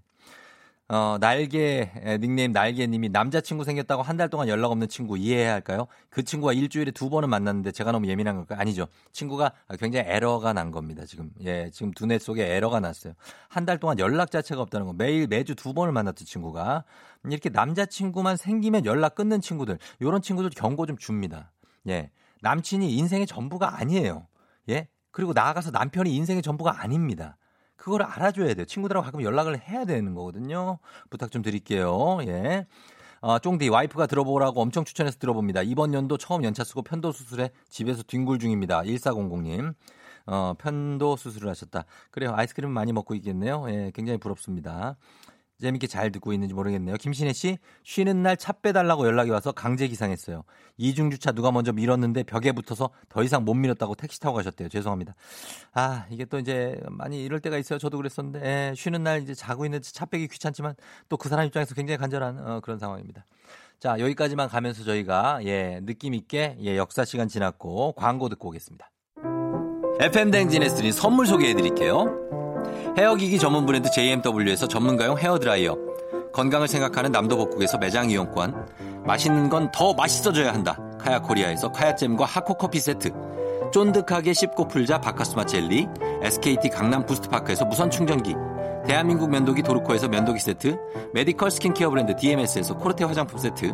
어, 날개, 에, 닉네임 날개님이 남자친구 생겼다고 한 달 동안 연락 없는 친구 이해해야 할까요? 그 친구가 일주일에 두 번은 만났는데 제가 너무 예민한 걸까요? 아니죠. 친구가 굉장히 에러가 난 겁니다, 지금. 예, 지금 두뇌 속에 에러가 났어요. 한 달 동안 연락 자체가 없다는 거. 매일, 매주 두 번을 만났던 친구가. 이렇게 남자친구만 생기면 연락 끊는 친구들, 요런 친구들 경고 좀 줍니다. 예. 남친이 인생의 전부가 아니에요. 예. 그리고 나아가서 남편이 인생의 전부가 아닙니다. 그걸 알아줘야 돼요. 친구들하고 가끔 연락을 해야 되는 거거든요. 부탁 좀 드릴게요. 예. 어, 쫑디 와이프가 들어보라고 엄청 추천해서 들어봅니다. 이번 연도 처음 연차 쓰고 편도 수술에 집에서 뒹굴 중입니다. 1400님. 어, 편도 수술을 하셨다. 그래요. 아이스크림 많이 먹고 있겠네요. 예, 굉장히 부럽습니다. 재밌게 잘 듣고 있는지 모르겠네요. 김신혜 씨, 쉬는 날 차 빼달라고 연락이 와서 강제 기상했어요. 이중 주차 누가 먼저 밀었는데 벽에 붙어서 더 이상 못 밀었다고 택시 타고 가셨대요. 죄송합니다. 아, 이게 또 이제 많이 이럴 때가 있어요. 저도 그랬었는데, 예, 쉬는 날 이제 자고 있는데 차 빼기 귀찮지만 또 그 사람 입장에서 굉장히 간절한 어, 그런 상황입니다. 자, 여기까지만 가면서 저희가 예, 느낌 있게 예, 역사 시간 지났고 광고 듣고 오겠습니다. FM 댕진에서 드린 선물 소개해 드릴게요. 헤어기기 전문 브랜드 JMW에서 전문가용 헤어드라이어. 건강을 생각하는 남도복국에서 매장 이용권. 맛있는 건 더 맛있어져야 한다. 카야코리아에서 카야잼과 하코커피 세트. 쫀득하게 씹고 풀자 바카스마 젤리. SKT 강남 부스트파크에서 무선 충전기. 대한민국 면도기 도르코에서 면도기 세트. 메디컬 스킨케어 브랜드 DMS에서 코르테 화장품 세트.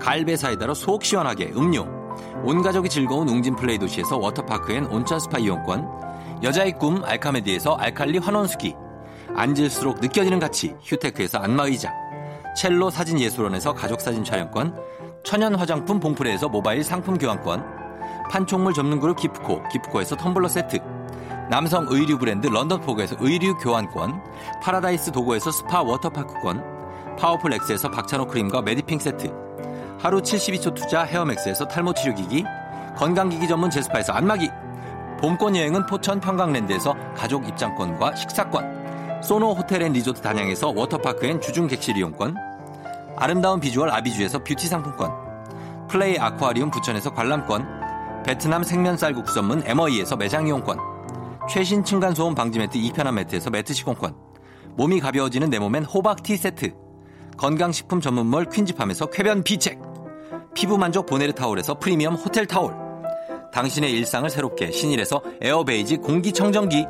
갈베 사이다로 속 시원하게 음료. 온 가족이 즐거운 웅진 플레이 도시에서 워터파크 and 온천 스파 이용권. 여자의 꿈 알카메디에서 알칼리 환원수기. 앉을수록 느껴지는 가치 휴테크에서 안마의자. 첼로 사진 예술원에서 가족사진 촬영권. 천연 화장품 봉프레에서 모바일 상품 교환권. 판촉물 전문 그룹 기프코 기프코에서 텀블러 세트. 남성 의류 브랜드 런던포그에서 의류 교환권. 파라다이스 도고에서 스파 워터파크권. 파워풀 엑스에서 박찬호 크림과 메디핑 세트. 하루 72초 투자 헤어맥스에서 탈모 치료기기, 건강기기 전문 제스파에서 안마기, 봄꽃 여행은 포천 평강랜드에서 가족 입장권과 식사권, 소노 호텔 앤 리조트 단양에서 워터파크 and 주중 객실 이용권, 아름다운 비주얼 아비주에서 뷰티 상품권, 플레이 아쿠아리움 부천에서 관람권, 베트남 생면 쌀국수 전문 MOE에서 매장 이용권, 최신 층간소음 방지 매트 이편한 매트에서 매트 시공권, 몸이 가벼워지는 내 몸엔 호박 티 세트, 건강식품 전문몰 퀸즈팜에서 쾌변 비책, 피부 만족 보네르 타올에서 프리미엄 호텔 타올. 당신의 일상을 새롭게 신일에서 에어베이지 공기청정기.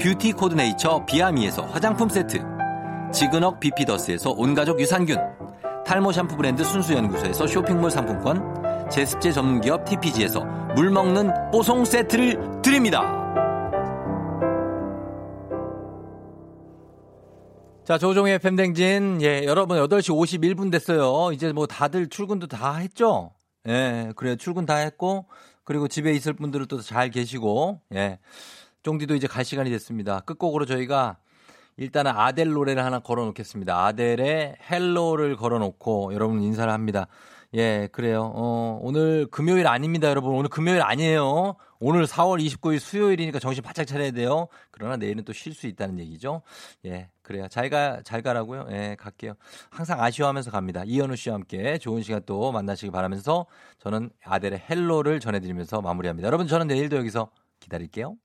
뷰티 코드네이처 비아미에서 화장품 세트. 지그넉 비피더스에서 온가족 유산균. 탈모 샴푸 브랜드 순수연구소에서 쇼핑몰 상품권. 제습제 전문기업 TPG에서 물 먹는 뽀송 세트를 드립니다. 자, 조종의 팬댕진. 예, 여러분 8시 51분 됐어요. 이제 뭐 다들 출근도 다 했죠? 예, 그래 출근 다 했고 그리고 집에 있을 분들은 또 잘 계시고 예. 쫑디도 이제 갈 시간이 됐습니다. 끝곡으로 저희가 일단은 아델 노래를 하나 걸어 놓겠습니다. 아델의 헬로를 걸어 놓고 여러분 인사를 합니다. 예, 그래요. 어, 오늘 금요일 아닙니다, 여러분. 오늘 금요일 아니에요. 오늘 4월 29일 수요일이니까 정신 바짝 차려야 돼요. 그러나 내일은 또 쉴 수 있다는 얘기죠. 예, 그래요. 잘 가, 잘 가라고요. 예, 갈게요. 항상 아쉬워하면서 갑니다. 이현우 씨와 함께 좋은 시간 또 만나시기 바라면서 저는 아델의 헬로를 전해드리면서 마무리합니다. 여러분, 저는 내일도 여기서 기다릴게요.